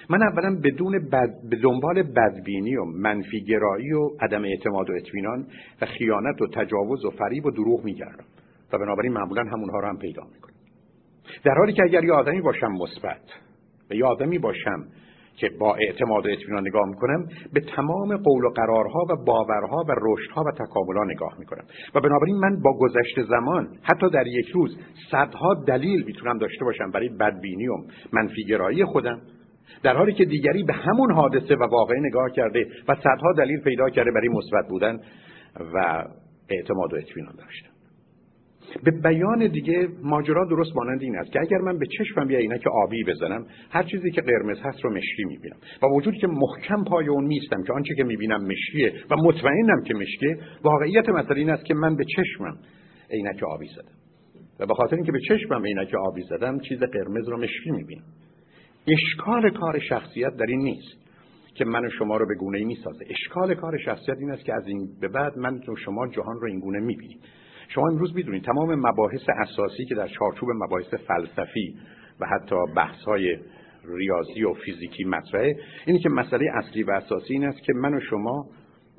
من اولا بدون بد... به دنبال بدبینی و منفی گرایی و عدم اعتماد و اطمینان و خیانت و تجاوز و فریب و دروغ میگردم. و بنابراین معمولا همونها رو هم پیدا می‌کنم. در حالی که اگر یه آدمی باشم مثبت و یه آدمی باشم که با اعتماد و اطمینان نگاه می‌کنم به تمام قول و قرارها و باورها و رشدها و تکاملها نگاه می‌کنم. و بنابراین من با گذشت زمان حتی در یک روز صدها دلیل می‌تونم داشته باشم برای بدبینی و منفیگرایی خودم. در حالی که دیگری به همون حادثه و واقعه نگاه کرده و صدها دلیل پیدا کرده برای مثبت بودن و اعتماد و اطمینان داشته به بیان دیگه ماجرا درست مانند این است که اگر من به چشمم یه که آبی بزنم هر چیزی که قرمز هست رو مشکی می‌بینم. و وجودی که محکم پای اون میستم که آنچه که می‌بینم مشکیه و مطمئنم که مشکیه واقعیت مسئله این است که من به چشمم عینک آبی زدم. و به خاطر اینکه به چشمم عینک آبی زدم چیز قرمز رو مشکی می‌بینم. اشکال کار شخصیت در این نیست که من و شما رو به گونه ای می‌سازه. اشکال کار شخصیت این است که از این به بعد من و شما جهان رو این گونه می‌بینیم. شما امروز می‌دونید تمام مباحث اساسی که در چارچوب مباحث فلسفی و حتی بحث های ریاضی و فیزیکی مطرحه اینه که مسئله اصلی و اساسی این است که من و شما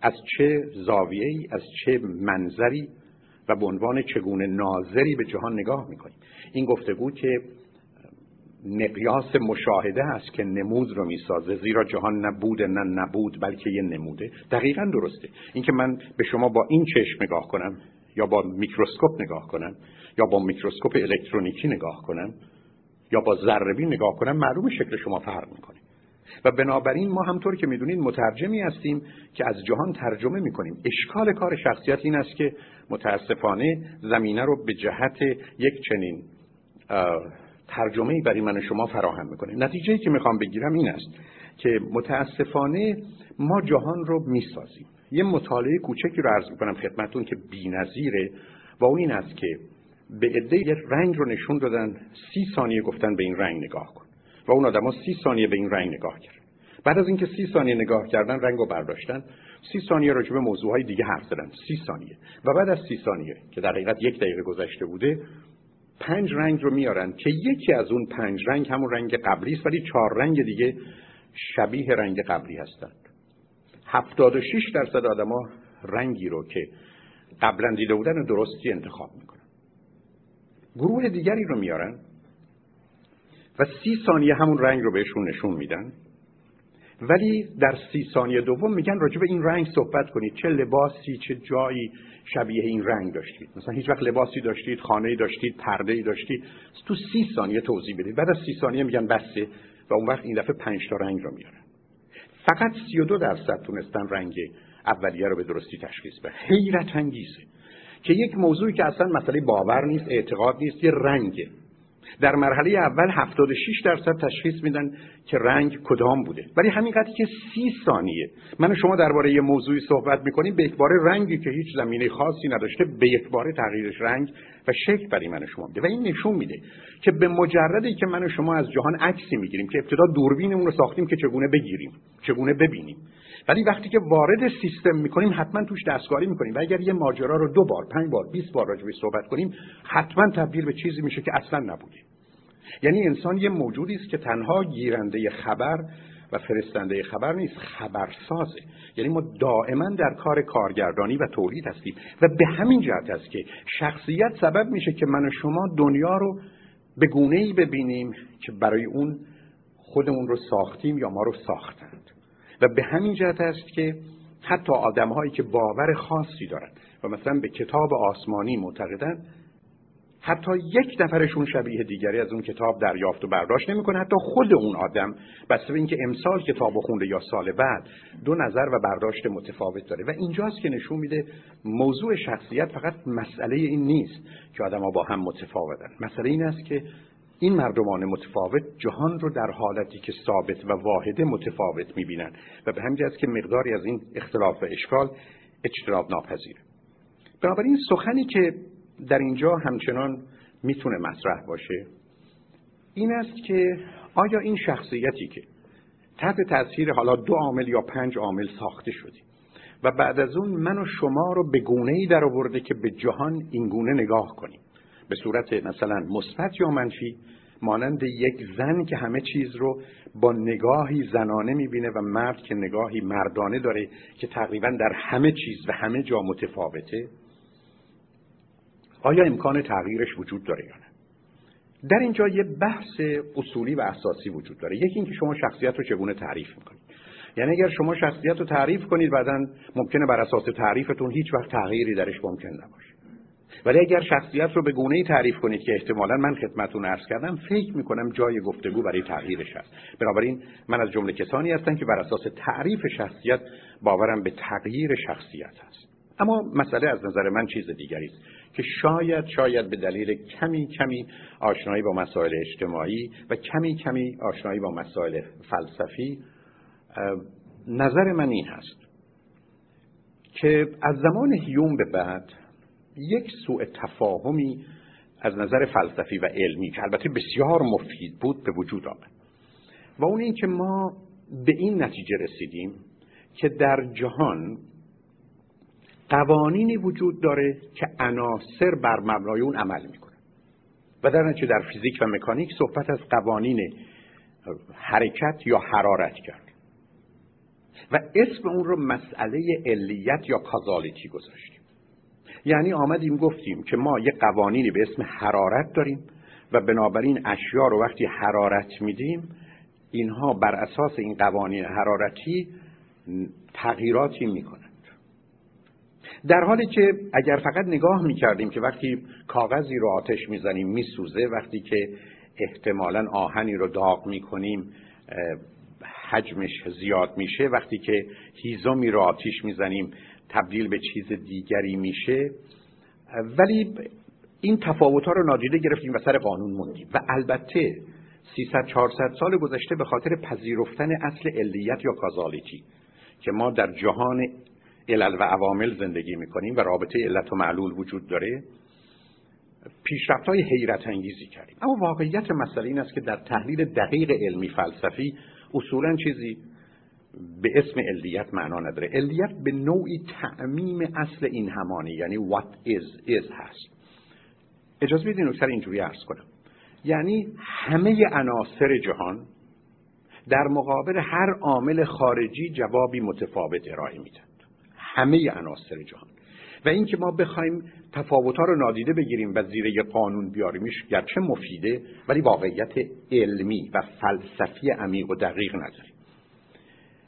از چه زاویه ای از چه منظری و به عنوان چگونه ناظری به جهان نگاه می‌کنیم. این گفتگو که مقیاس مشاهده است که نمود رو می‌سازه زیرا جهان نبوده نه بود بلکه یه نموده. دقیقا درسته. اینکه من به شما با این چشم نگاه کنم یا با میکروسکوپ نگاه کنم یا با میکروسکوپ الکترونیکی نگاه کنم یا با ذره‌بین نگاه کنم معلومه شکل شما فرق می‌کنه. و بنابراین ما همونطور که می‌دونید مترجمی هستیم که از جهان ترجمه می‌کنیم. اشکال کار شخصیت این است که متاسفانه زمینه رو به جهت یک چنین ترجمه برای من شما فراهم می‌کنه. نتیجه که می‌خوام بگیرم این است که متاسفانه ما جهان رو می‌سازیم. یه مطالعه کوچکی رو عرض می‌کنم خدمتون که بی‌نظیره و اون این است که به عده یه رنگ رو نشون دادن سی ثانیه گفتن به این رنگ نگاه کن و اون آدما سی ثانیه به این رنگ نگاه کرد بعد از اینکه سی ثانیه نگاه کردن رنگ رو برداشتن سی ثانیه راجع به موضوعهای دیگه حرف زدن. سی ثانیه. و بعد از سی ثانیه که در حقیقت یک دقیقه گذشته بوده پنج رنگ رو میارن که یکی از اون پنج رنگ همون رنگ قبلی است ولی چهار رنگ دیگه شبیه رنگ قبلی هستند 76 درصد آدما رنگی رو که قبلا دیده بودن درستی انتخاب می‌کنن. گروه دیگری رو میارن و سی ثانیه همون رنگ رو بهشون نشون میدن. ولی در سی ثانیه دوم میگن راجع به این رنگ صحبت کنید. چه لباسی چه جایی شبیه این رنگ داشتید. مثلا هیچ وقت لباسی داشتید خانه داشتید پرده ای داشتید. تو سی ثانیه توضیح بدید. بعد از سی ثانیه میگن بسه و اون وقت این دفعه پنج تا رنگ رو میارن. فقط 32 درصد تونستن رنگ اولیه رو به درستی تشخیص بدن. حیرت انگیزه که یک موضوعی که اصلا مسئله باور نیست اعتقاد نیست یه رنگه. در مرحله اول 76 درصد تشخیص میدن که رنگ کدام بوده. ولی همین قدری که 30 ثانیه. من شما درباره یه موضوعی صحبت می‌کنیم به اکبار رنگی که هیچ زمینه خاصی نداشته به اکبار تغییرش رنگ و شکل برای من شما میده. و این نشون میده که به مجردی که من شما از جهان عکسی می‌گیریم که ابتدا دوربینمون رو ساختیم که چگونه بگیریم چگونه ببینیم. ولی وقتی که وارد سیستم می‌کنیم حتما توش دستکاری می‌کنیم. و اگر یه ماجرا رو دو بار پنج بار 20 بار راجبش صحبت کنیم حتما تبدیل به چیزی میشه که اصلا نبوده یعنی انسان یه موجودی است که تنها گیرنده خبر و فرستنده خبر نیست خبرسازه. یعنی ما دائما در کار کارگردانی و تولید هستیم. و به همین جهت است که شخصیت سبب میشه که من و شما دنیا رو به گونه ای ببینیم که برای اون خودمون رو ساختیم یا ما رو ساختند و به همین جهت است که حتی آدم هایی که باور خاصی دارند و مثلا به کتاب آسمانی معتقدند حتی یک نفرشون شبیه دیگری از اون کتاب دریافت و برداشت نمی‌کنه. حتی خود اون آدم بسته به اینکه امسال کتاب خونده یا سال بعد دو نظر و برداشت متفاوت داره. و اینجاست که نشون میده موضوع شخصیت فقط مسئله این نیست که آدما با هم متفاوتن. مسئله این است که این مردمان متفاوت جهان رو در حالتی که ثابت و واحده متفاوت می‌بینن و به همین که مقداری از این اختلاف و اشکال اجتناب ناپذیره. بنابراین سخنی که در اینجا همچنان می‌تونه مطرح باشه این است که آیا این شخصیتی که تحت تاثیر حالا دو عامل یا پنج عامل ساخته شدیم و بعد از اون من و شما رو به گونه ای در آورده که به جهان این گونه نگاه کنیم. به صورت مثلا مثبت یا منفی مانند یک زن که همه چیز رو با نگاهی زنانه می‌بینه و مرد که نگاهی مردانه داره که تقریبا در همه چیز و همه جا متفاوته آیا امکان تغییرش وجود داره یا نه؟ در اینجا یه بحث اصولی و اساسی وجود داره. یکی اینکه شما شخصیت رو چگونه تعریف می‌کنید. یعنی اگر شما شخصیت رو تعریف کنید بعدا ممکنه بر اساس تعریفتون هیچ وقت تغییری درش ممکن نباشه. ولی اگر شخصیت رو به گونه ای تعریف کنید که احتمالا من خدمتون عرض کردم فکر می‌کنم جای گفتگو برای تغییرش هست. بنابراین من از جمله کسانی هستم که بر اساس تعریف شخصیت باورم به تغییر شخصیت هست. اما مسئله از نظر من چیز دیگری است که شاید شاید به دلیل کمی کمی آشنایی با مسائل اجتماعی و کمی کمی آشنایی با مسائل فلسفی نظر من این هست که از زمان هیوم به بعد یک سوء تفاهمی از نظر فلسفی و علمی که البته بسیار مفید بود به وجود آمد. و اون این که ما به این نتیجه رسیدیم که در جهان قوانینی وجود داره که عناصر بر مبنای اون عمل می‌کنه. و در نتیجه در فیزیک و مکانیک صحبت از قوانین حرکت یا حرارت کرد. و اسم اون رو مسئله علیت یا کازالیتی گذاشتیم یعنی آمدیم گفتیم که ما یه قوانینی به اسم حرارت داریم و بنابراین اشیا رو وقتی حرارت میدیم اینها بر اساس این قوانین حرارتی تغییراتی می‌کنن در حالی که اگر فقط نگاه می‌کردیم که وقتی کاغذی رو آتش می‌زنیم میسوزه وقتی که احتمالا آهنی رو داغ می‌کنیم حجمش زیاد میشه وقتی که هیزومی رو آتیش می‌زنیم تبدیل به چیز دیگری میشه. ولی این تفاوت ها رو نادیده گرفتیم و سر قانون موندیم. و البته 300 400 سال گذشته به خاطر پذیرفتن اصل علیت یا کازالیتی که ما در جهان علل و عوامل زندگی می‌کنیم و رابطه علت و معلول وجود داره پیشرفت های حیرت انگیزی کردیم. اما واقعیت مسئله این است که در تحلیل دقیق علمی فلسفی اصولا چیزی به اسم علیت معنا نداره. علیت به نوعی تعمیم اصل این همانی یعنی what is is هست. اجازه بدین نکتر اینجوری عرض کنم. یعنی همه عناصر جهان در مقابل هر عامل خارجی جوابی متفاوت ارائه میدن همه عناصر جهان. و اینکه ما بخوایم تفاوتها رو نادیده بگیریم و زیر یه قانون بیاریمش گرچه مفیده ولی واقعیت علمی و فلسفی عمیق و دقیق نداریم.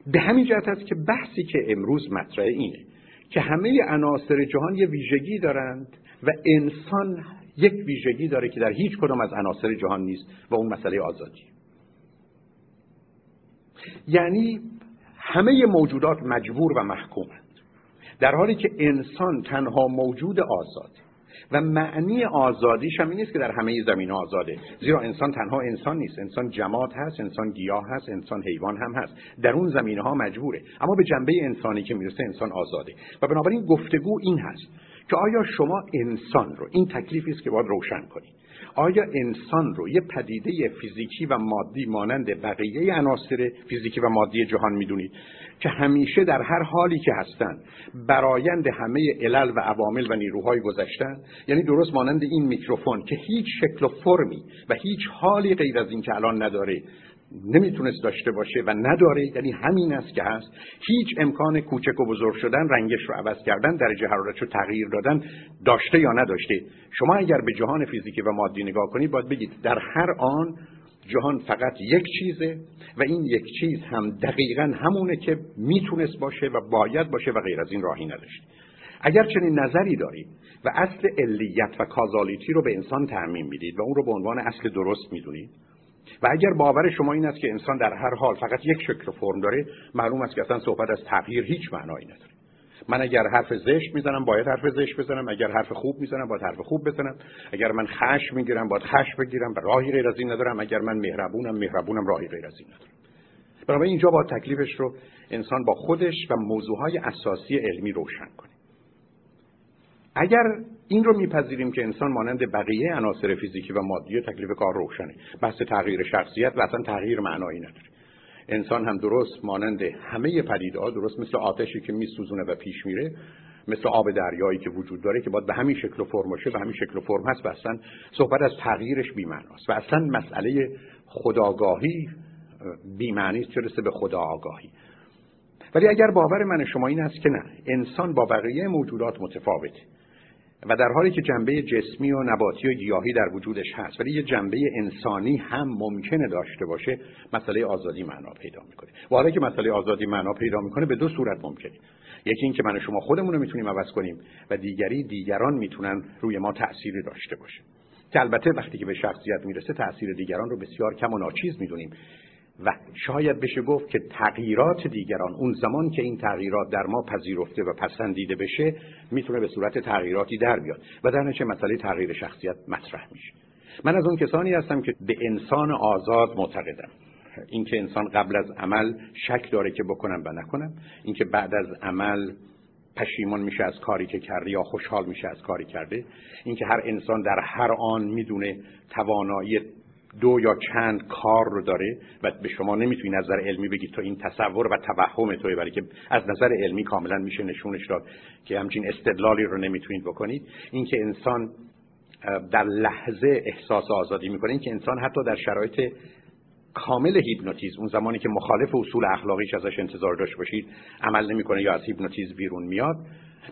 به همین جهت است که بحثی که امروز مطرح اینه که همه عناصر جهان یه ویژگی دارند و انسان یک ویژگی داره که در هیچ کدام از عناصر جهان نیست و اون مسئله آزادی. یعنی همه موجودات مجبور و محکومند. در حالی که انسان تنها موجود آزاد. و معنی آزادیش هم این نیست که در همه زمین آزاده. زیرا انسان تنها انسان نیست. انسان جماد هست انسان گیاه هست انسان حیوان هم هست. در اون زمینه ها مجبوره. اما به جنبه انسانی که می‌رسه انسان آزاده. و بنابراین گفتگو این هست که آیا شما انسان رو این تکلیفی است که باید روشن کنید. آیا انسان رو یه پدیده فیزیکی و مادی مانند بقیه عناصر فیزیکی و مادی جهان می‌دونید؟ که همیشه در هر حالی که هستند برایند همه علل و عوامل و نیروهای گذشتن یعنی درست مانند این میکروفون که هیچ شکل و فرمی و هیچ حالی غیر از این که الان نداره نمی‌تونست داشته باشه و نداره یعنی همین است که هست. هیچ امکان کوچک و بزرگ شدن رنگش رو عوض کردن درجه حرارت رو تغییر دادن داشته یا نداشته. شما اگر به جهان فیزیکی و مادی نگاه کنید باید بگید در هر آن جهان فقط یک چیزه و این یک چیز هم دقیقا همونه که می‌تونست باشه و باید باشه و غیر از این راهی نداشته اگر چنین نظری دارید و اصل علیت و کازالیتی رو به انسان تعمین می‌دید و اون رو به عنوان اصل درست می‌دونید و اگر باور شما این است که انسان در هر حال فقط یک شکل فرم داره معلوم است که اصلا صحبت از تغییر هیچ معنایی نداره. من اگر حرف زشت می‌زنم باید حرف زشت بزنم. اگر حرف خوب می‌زنم باید حرف خوب بزنم. اگر من خش می‌گیرم باید خش بگیرم. و راهی غیر از این ندارم. اگر من مهربونم مهربونم راهی غیر از این ندارم. بنابراین اینجا با تکلیفش رو انسان با خودش و موضوعهای اساسی علمی روشن کنه. اگر این رو میپذیریم که انسان مانند بقیه عناصر فیزیکی و مادی تکلیف کار روشنه بحث تغییر شخصیت و اصلا تغییر معنایی نداره. انسان هم درست مانند همه پدیده‌ها درست مثل آتشی که میسوزونه و پیش میره مثل آب دریایی که وجود داره که باید به همین شکل و فرم باشه و همین شکل و فرم هست و اصلا صحبت از تغییرش بی‌معناست و اصلا مسئله خداگاهی بی‌معنی است چه به خدا آگاهی ولی اگر باور من شما این است که نه انسان با بقیه موجودات متفاوته. و در حالی که جنبه جسمی و نباتی و گیاهی در وجودش هست ولی یه جنبه انسانی هم ممکنه داشته باشه مسئله آزادی معنا پیدا می‌کنه. و حالا که مسئله آزادی معنا پیدا می‌کنه به دو صورت ممکنه. یکی اینکه من و شما خودمون رو می‌تونیم عوض کنیم و دیگری دیگران می‌تونن روی ما تأثیری داشته باشه. که البته وقتی که به شخصیت می‌رسه تأثیر دیگران رو بسیار کم و ناچیز می‌دونیم. و شاید بشه گفت که تغییرات دیگران اون زمان که این تغییرات در ما پذیرفته و پسندیده بشه می‌تونه به صورت تغییراتی در بیاد. و در نتیجه مسئله تغییر شخصیت مطرح میشه. من از اون کسانی هستم که به انسان آزاد معتقدم. اینکه انسان قبل از عمل شک داره که بکنم و نکنم. اینکه بعد از عمل پشیمان میشه از کاری که کرده یا خوشحال میشه از کاری کرده. اینکه هر انسان در هر آن می‌دونه توانایی دو یا چند کار رو داره و به شما نمی‌تونی نظر علمی بگید تو این تصور و توهم توی برای که از نظر علمی کاملا میشه نشونش داد که همچین استدلالی رو نمی‌تونید بکنید. اینکه انسان در لحظه احساس آزادی می‌کنه اینکه انسان حتی در شرایط کامل هیپنوتیزم اون زمانی که مخالف اصول اخلاقیش ازش انتظار داشت باشید عمل نمی‌کنه یا از هیپنوتیزم بیرون میاد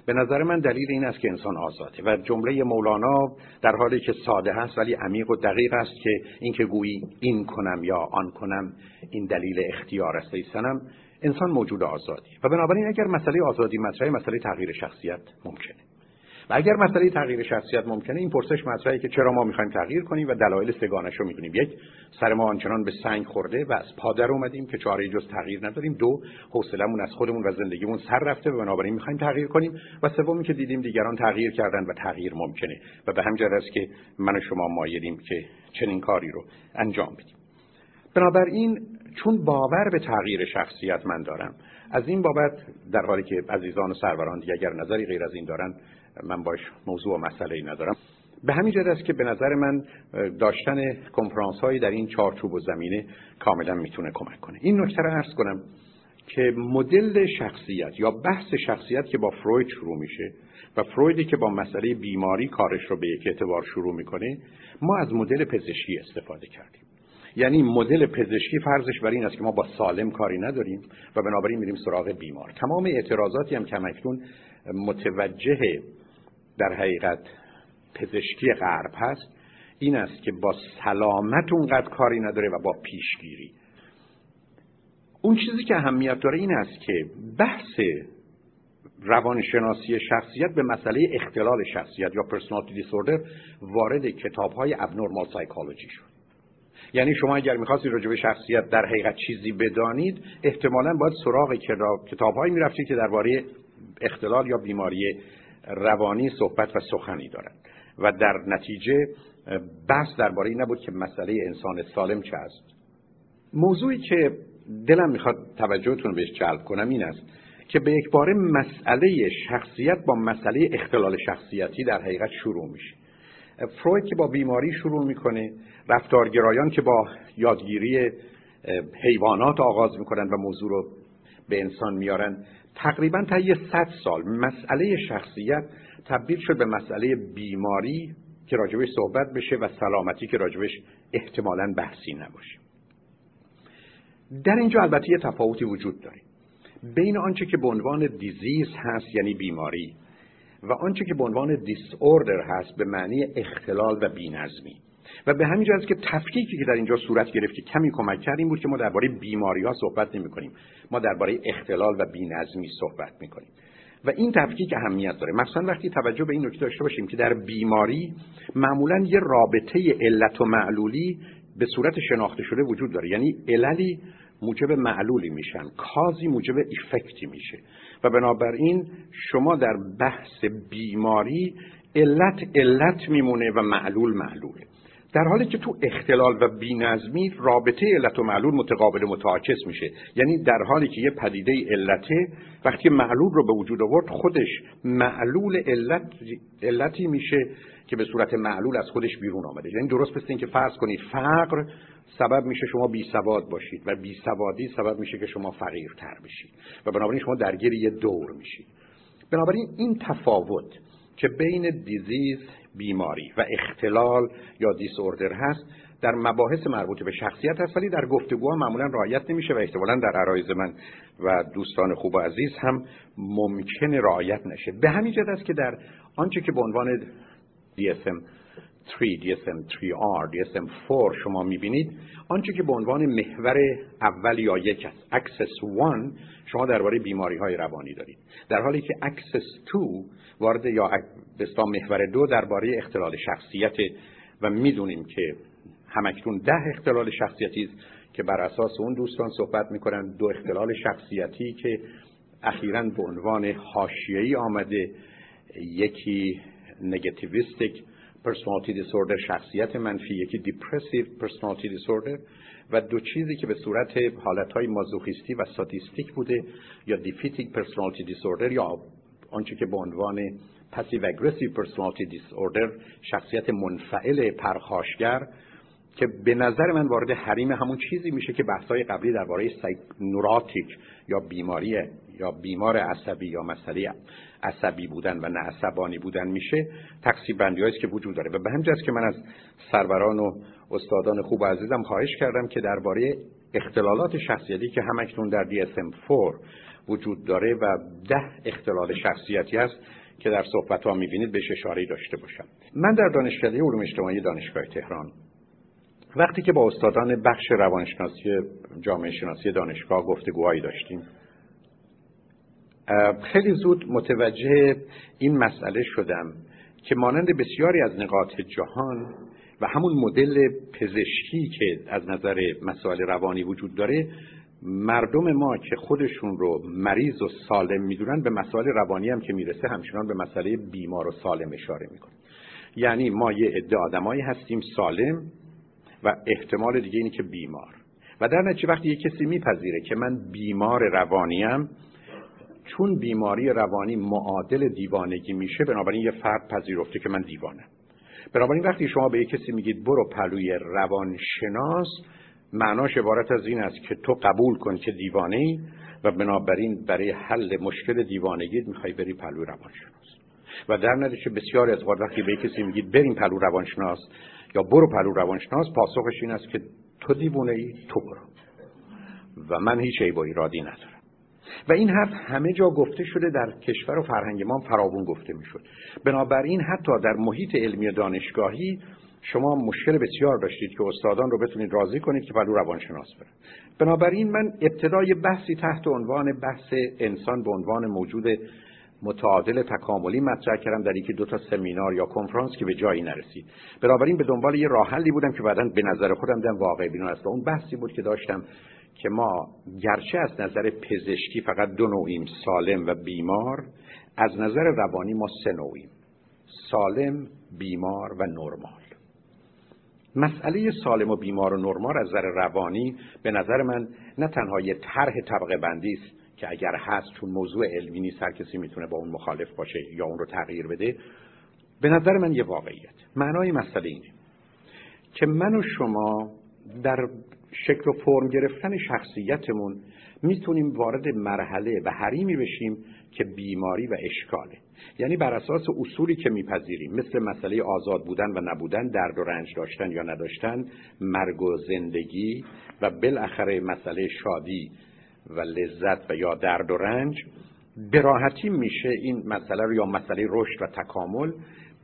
به نظر من دلیل این است که انسان آزاده و جمله مولانا در حالی که ساده هست ولی عمیق و دقیق است که اینکه گویی این کنم یا آن کنم این دلیل اختیار است. ایستنم انسان موجود آزادی. و بنابراین اگر مسئله آزادی مطرحه مسئله تغییر شخصیت ممکنه. و اگر مسئله تغییر شخصیت ممکنه این پرسش مطرحه که چرا ما می‌خوایم تغییر کنیم و دلایل سگانش رو می‌دونیم. یک سر ما آنچنان به سنگ خورده و از پادر اومدیم که چاره جز تغییر نداریم. دو حوصلمون از خودمون و زندگیمون سر رفته و بنابراین می‌خوایم تغییر کنیم. و سومی که دیدیم دیگران تغییر کردن و تغییر ممکنه. و به همین است که من و شما مایلیم که چنین کاری رو انجام بدیم. بنابراین چون باور به تغییر شخصیت من دارم از این بابت در حالی که عزیزان و سروران دیگه اگر نظری غیر از این دارن من باش موضوع و مسئله ای ندارم. به همین جهت است که به نظر من داشتن کنفرانس هایی در این چارچوب و زمینه کاملا می‌تونه کمک کنه. این نکته رو عرض کنم که مدل شخصیت یا بحث شخصیت که با فروید شروع میشه و فرویدی که با مسئله بیماری کارش رو به یک اعتبار شروع می‌کنه ما از مدل پزشکی استفاده کردیم. یعنی مدل پزشکی فرضش بر این است که ما با سالم کاری نداریم و بنابراین میریم سراغ بیمار. تمام اعتراضاتی هم کمکنون متوجه در حقیقت پزشکی غرب هست این است که با سلامت اونقدر کاری نداره و با پیشگیری. اون چیزی که اهمیت داره این است که بحث روانشناسی شخصیت به مسئله اختلال شخصیت یا پرسونالیتی دیسوردر وارد کتاب های ابنورمال سایکولوژی شد. یعنی شما اگر می‌خواستید راجع به شخصیت در حقیقت چیزی بدانید احتمالا باید سراغ کتاب هایی می‌رفتید که درباره اختلال یا بیماری روانی صحبت و سخنی دارند و در نتیجه بحث درباره این نبود که مسئله انسان سالم چه است. موضوعی که دلم می‌خواد توجهتون بهش جلب کنم این است که به یک باره مسئله شخصیت با مسئله اختلال شخصیتی در حقیقت شروع میشه. فروید که با بیماری شروع می‌کنه رفتارگرایان که با یادگیری حیوانات آغاز می‌کنن و موضوع رو به انسان میارن تقریبا تا یه صد سال مسئله شخصیت تبدیل شد به مسئله بیماری که راجبش صحبت بشه و سلامتی که راجبش احتمالا بحثی نباشه. در اینجا البته یه تفاوتی وجود داره. بین آنچه که به عنوان دیزیز هست یعنی بیماری و آنچه که به عنوان دیس هست به معنی اختلال و بینظمی. و به همین است که تفکیکی که در اینجا صورت گرفت که کمی کمک کرد این بود که ما درباره بیماری ها صحبت نمی کنیم ما درباره اختلال و بینظمی صحبت می کنیم و این تفکیک اهمیت داره. مثلا وقتی توجه به این نکته داشته باشیم که در بیماری معمولا یه رابطه علت و معلولی به صورت شناخته شده وجود داره. یعنی عللی موجب معلولی میشن. کازی موجب افکتی میشه. و بنابراین شما در بحث بیماری علت علت میمونه و معلول معلوله. در حالی که تو اختلال و بینظمی رابطه علت و معلول متقابل متعاکس میشه. یعنی در حالی که یه پدیده علته وقتی معلول رو به وجود آورد خودش معلول علت علتی میشه که به صورت معلول از خودش بیرون آمده. یعنی درست مثل که فرض کنید فقر سبب میشه شما بی سواد باشید و بی سوادی سبب میشه که شما فقیرتر بشید و بنابراین شما درگیر یه دور میشید. بنابراین این تفاوت که بین دیزیز بیماری و اختلال یا دیسوردر هست در مباحث مربوط به شخصیت هست ولی در گفتگوها معمولا رعایت نمیشه و احتمالا در عرایض من و دوستان خوب و عزیز هم ممکنه رعایت نشه. به همین جهت است که در آنچه که به عنوان DSM 3, DSM 3R, DSM 4 شما می‌بینید آنچه که به عنوان محور اول یا یک است axis 1 شما درباره بیماری های روانی دارید. در حالی که axis 2 وارد یا به محور دو درباره اختلال شخصیت و می‌دونیم که همکنون ده اختلال شخصیتی است که بر اساس اون دوستان صحبت می‌کنن. دو اختلال شخصیتی که اخیرا به عنوان حاشیه‌ای آمده. یکی نگاتیویستیک personality disorder شخصیت منفی یکی depressive personality disorder و دو چیزی که به صورت حالتهای مازوخیستی و ساتیستیک بوده یا defeating personality disorder یا آنچه که به عنوان passive aggressive personality disorder شخصیت منفعل پرخاشگر که به نظر من وارد حریم همون چیزی میشه که بحثای قبلی درباره نوراتیک یا بیماری یا بیمار عصبی یا مسئله عصبی بودن و نه عصبانی بودن میشه. تقسیم بندی که وجود داره. و به همین که من از سروران و استادان خوب و عزیزم خواهش کردم که درباره اختلالات شخصیتی که همکنون در DSM-4 وجود داره و ده اختلال شخصیتی است که در صحبت ها می‌بینید بهش اشاره داشته باشم. من در دانشکده علوم اجتماعی دانشگاه تهران وقتی که با استادان بخش روانشناسی جامعه شناسی دانشگاه گفتگوهایی داشتیم خیلی زود متوجه این مسئله شدم که مانند بسیاری از نقاط جهان و همون مدل پزشکی که از نظر مسائل روانی وجود داره مردم ما که خودشون رو مریض و سالم می‌دونن به مسائل روانی هم که می‌رسه همچنان به مسئله بیمار و سالم اشاره می‌کنن. یعنی ما یه عده آدمایی هستیم سالم و احتمال دیگه اینه که بیمار. و در نتیجه وقتی یه کسی میپذیره که من بیمار روانیم چون بیماری روانی معادل دیوانگی میشه بنابراین یه فرد پذیرفته که من دیوانم. بنابراین وقتی شما به یه کسی میگید برو پهلوی روانشناس معناش عبارت از این است که تو قبول کن که دیوانه ای و بنابراین برای حل مشکل دیوانگیت می‌خوای بری پهلوی روانشناس. و در نتیجه بسیاری از وقتی به کسی میگید بریم پهلو روانشناس یا برو پهلو روانشناس پاسخش این است که تو دیوانه ای تو برو. و من هیچ و ایرادی ندارم. و این حرف همه جا گفته شده در کشور و فرهنگ ما فراوون گفته می‌شد. بنابراین حتی در محیط علمی دانشگاهی شما مشکل بسیار داشتید که استادان رو بتونید راضی کنید که پلو روانشناس برن بنابراین من ابتدای بحثی تحت عنوان بحث انسان به عنوان موجود متعادل تکاملی مطرح کردم در یکی دو تا سمینار یا کنفرانس که به جایی نرسید. بنابراین به دنبال یه راه حلی بودم که بعدا به نظر خودم دم واقع بینون است. اون بحثی بود که داشتم که ما گرچه از نظر پزشکی فقط دو نوعیم سالم و بیمار از نظر روانی ما سه نوعیم سالم بیمار و نرمال. مسئله سالم و بیمار و نرمال از نظر روانی به نظر من نه تنها یه طرح طبقه بندی است که اگر هست چون موضوع علمی نیست هر کسی می‌تونه با اون مخالف باشه یا اون رو تغییر بده به نظر من یه واقعیت. معنای مسئله اینه که من و شما در شکل و فرم گرفتن شخصیتمون می‌تونیم وارد مرحله و حریمی بشیم که بیماری و اشکاله. یعنی بر اساس اصولی که میپذیریم مثل مسئله آزاد بودن و نبودن درد و رنج داشتن یا نداشتن مرگ و زندگی و بالاخره مسئله شادی و لذت و یا درد و رنج به راحتی میشه این مسئله رو یا مسئله رشد و تکامل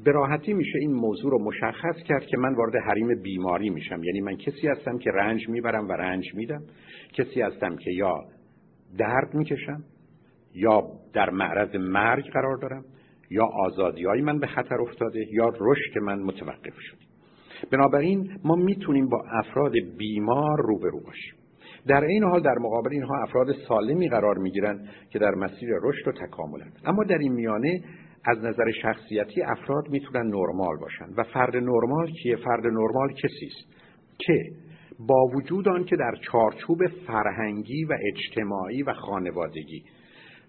به راحتی میشه این موضوع رو مشخص کرد که من وارد حریم بیماری میشم. یعنی من کسی هستم که رنج می‌برم و رنج میدم. کسی هستم که یا درد می‌کشم یا در معرض مرگ قرار دارم یا آزادی های من به خطر افتاده یا رشد من متوقف شد بنابراین ما می‌تونیم با افراد بیمار روبرو باشیم. در این حال در مقابل اینها افراد سالمی قرار می‌گیرند که در مسیر رشد و تکاملند. اما در این میانه از نظر شخصیتی افراد می‌تونن نرمال باشن. و فرد نرمال کیه فرد نرمال کسی است که با وجود آن که در چارچوب فرهنگی و اجتماعی و خانوادگی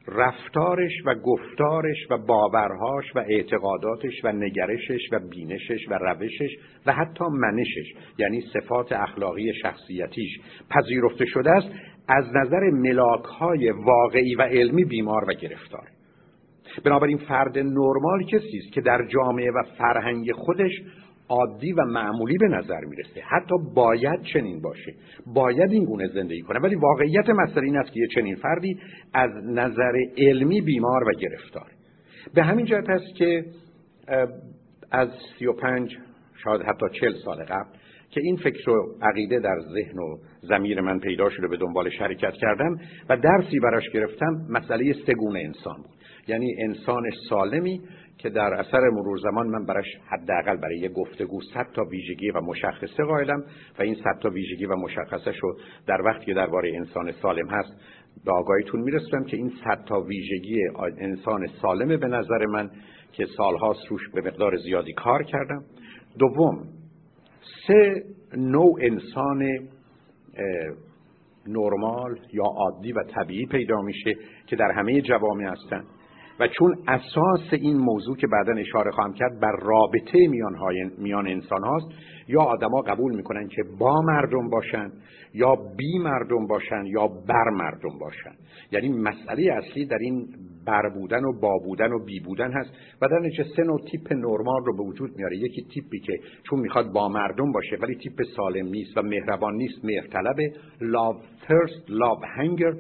رفتارش و گفتارش و باورهاش و اعتقاداتش و نگرشش و بینشش و روشش و حتی منشش یعنی صفات اخلاقی شخصیتیش پذیرفته شده است از نظر ملاکهای واقعی و علمی بیمار و گرفتار. بنابراین فرد نرمال کسی است که در جامعه و فرهنگ خودش عادی و معمولی به نظر می‌رسه. حتی باید چنین باشه. باید این گونه زندگی کنه. ولی واقعیت مسئله این است که یه چنین فردی از نظر علمی بیمار و گرفتار. به همین جهت است که از سی و پنج شاید حتی چل سال قبل که این فکر و عقیده در ذهن و زمیر من پیدا شده به دنبال شرکت کردم و درسی براش گرفتم مسئله سگونه انسان بود. یعنی انسان سالمی که در اثر مرور زمان من براش حداقل برای یه گفتگو صد تا ویژگی و مشخصه قائلم و این صد تا ویژگی و مشخصه شو در وقتی که درباره انسان سالم هست به آگاهیتون می‌رسم که این صد تا ویژگی انسان سالمه به نظر من که سالهاست روش به مقدار زیادی کار کردم. دوم سه نوع انسان نرمال یا عادی و طبیعی پیدا میشه که در همه جوامع هستن. و چون اساس این موضوع که بعدا اشاره خواهم کرد بر رابطه میان, میان انسان هاست یا آدما قبول می‌کنن که با مردم باشن یا بی مردم باشن یا بر مردم باشن. یعنی مسئله اصلی در این بر بودن و با بودن و بی بودن هست. و در نتیجه سه نوع تیپ نرمال رو به وجود میاره. یکی تیپی که چون می‌خواد با مردم باشه ولی تیپ سالم نیست و مهربان نیست مهرطلب love thirst love hunger.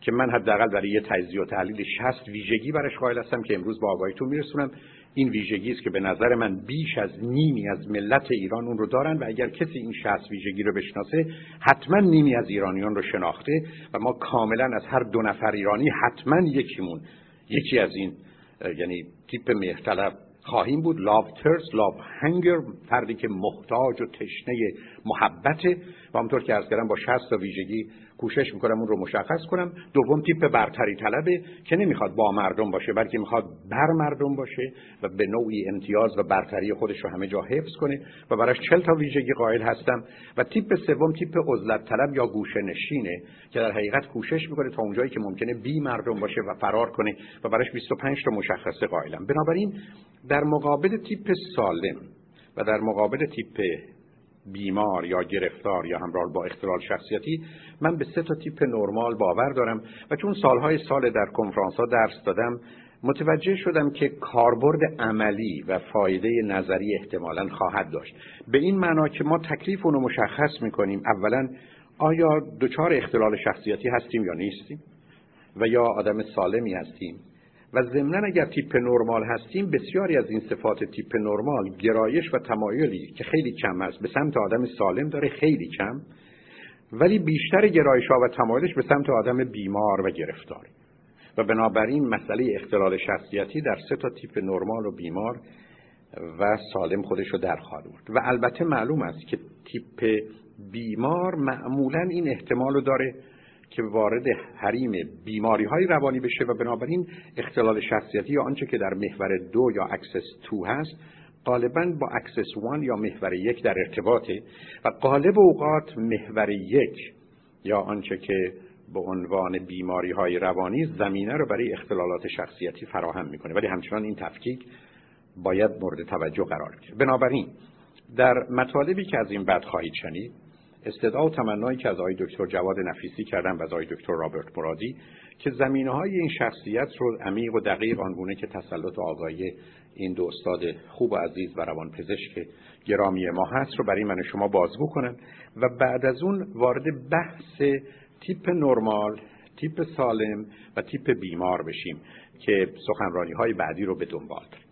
که من حداقل برای یه تجزیه و تحلیل 60 ویژگی برش قائل هستم که امروز با آگاهیتون میرسونم. این ویژگی است که به نظر من بیش از نیمی از ملت ایران اون رو دارن و اگر کسی این 60 ویژگی رو بشناسه حتما نیمی از ایرانیان رو شناخته و ما کاملا از هر دو نفر ایرانی حتما یکیمون. یکی از این یعنی تیپ مهرطلب خواهیم بود لاو ترس لاو هنگر فردی که محتاج و تشنه محبته. و همطور که از کردم با 60 تا ویژگی کوشش می‌کنم اون رو مشخص کنم. دوم تیپ برتری طلبه که نمی‌خواد با مردم باشه بلکه می‌خواد بر مردم باشه و به نوعی امتیاز و برتری خودش رو همه جا حفظ کنه و براش چل تا ویژگی قائل هستم. و تیپ سوم تیپ عزلت طلب یا گوشه نشینه که در حقیقت کوشش می‌کنه تا اونجایی که ممکنه بی مردم باشه و فرار کنه و براش 25 تا مشخصه قائلم. بنابراین در مقابل تیپ سالم و در مقابل تیپ بیمار یا گرفتار یا همراه با اختلال شخصیتی من به سه تا تیپ نرمال باور دارم و چون سالهای سال در کنفرانس ها درس دادم متوجه شدم که کاربرد عملی و فایده نظری احتمالا خواهد داشت. به این معنا که ما تکلیف اونو مشخص می‌کنیم اولا آیا دچار اختلال شخصیتی هستیم یا نیستیم و یا آدم سالمی هستیم؟ و ضمنا اگر تیپ نرمال هستیم بسیاری از این صفات تیپ نرمال گرایش و تمایلی که خیلی کم است به سمت آدم سالم داره خیلی کم ولی بیشتر گرایش ها و تمایلش به سمت آدم بیمار و گرفتار. و بنابراین مسئله اختلال شخصیتی در سه تا تیپ نرمال و بیمار و سالم خودش رو در خواهد و البته معلوم است که تیپ بیمار معمولا این احتمال رو داره که وارد حریم بیماری های روانی بشه و بنابراین اختلال شخصیتی یا آنچه که در محور دو یا axis two هست غالبا با axis one یا محور یک در ارتباطه و غالب اوقات محور یک یا آنچه که به عنوان بیماری های روانی زمینه رو برای اختلالات شخصیتی فراهم می‌کنه. ولی همچنان این تفکیک باید مورد توجه قرار بگیره. بنابراین در مطالبی که از این بعد خواهید شنید استدعا و تمنایی که از آقای دکتر جواد نفیسی کردن و از آقای دکتر رابرت مرادی که زمینه های این شخصیت رو عمیق و دقیق آنگونه که تسلط و آگاهی این دو استاد خوب و عزیز و روان پزشک گرامی ما هست رو برای من شما بازگو کنن و بعد از اون وارد بحث تیپ نرمال تیپ سالم و تیپ بیمار بشیم که سخنرانی های بعدی رو به دنبال داریم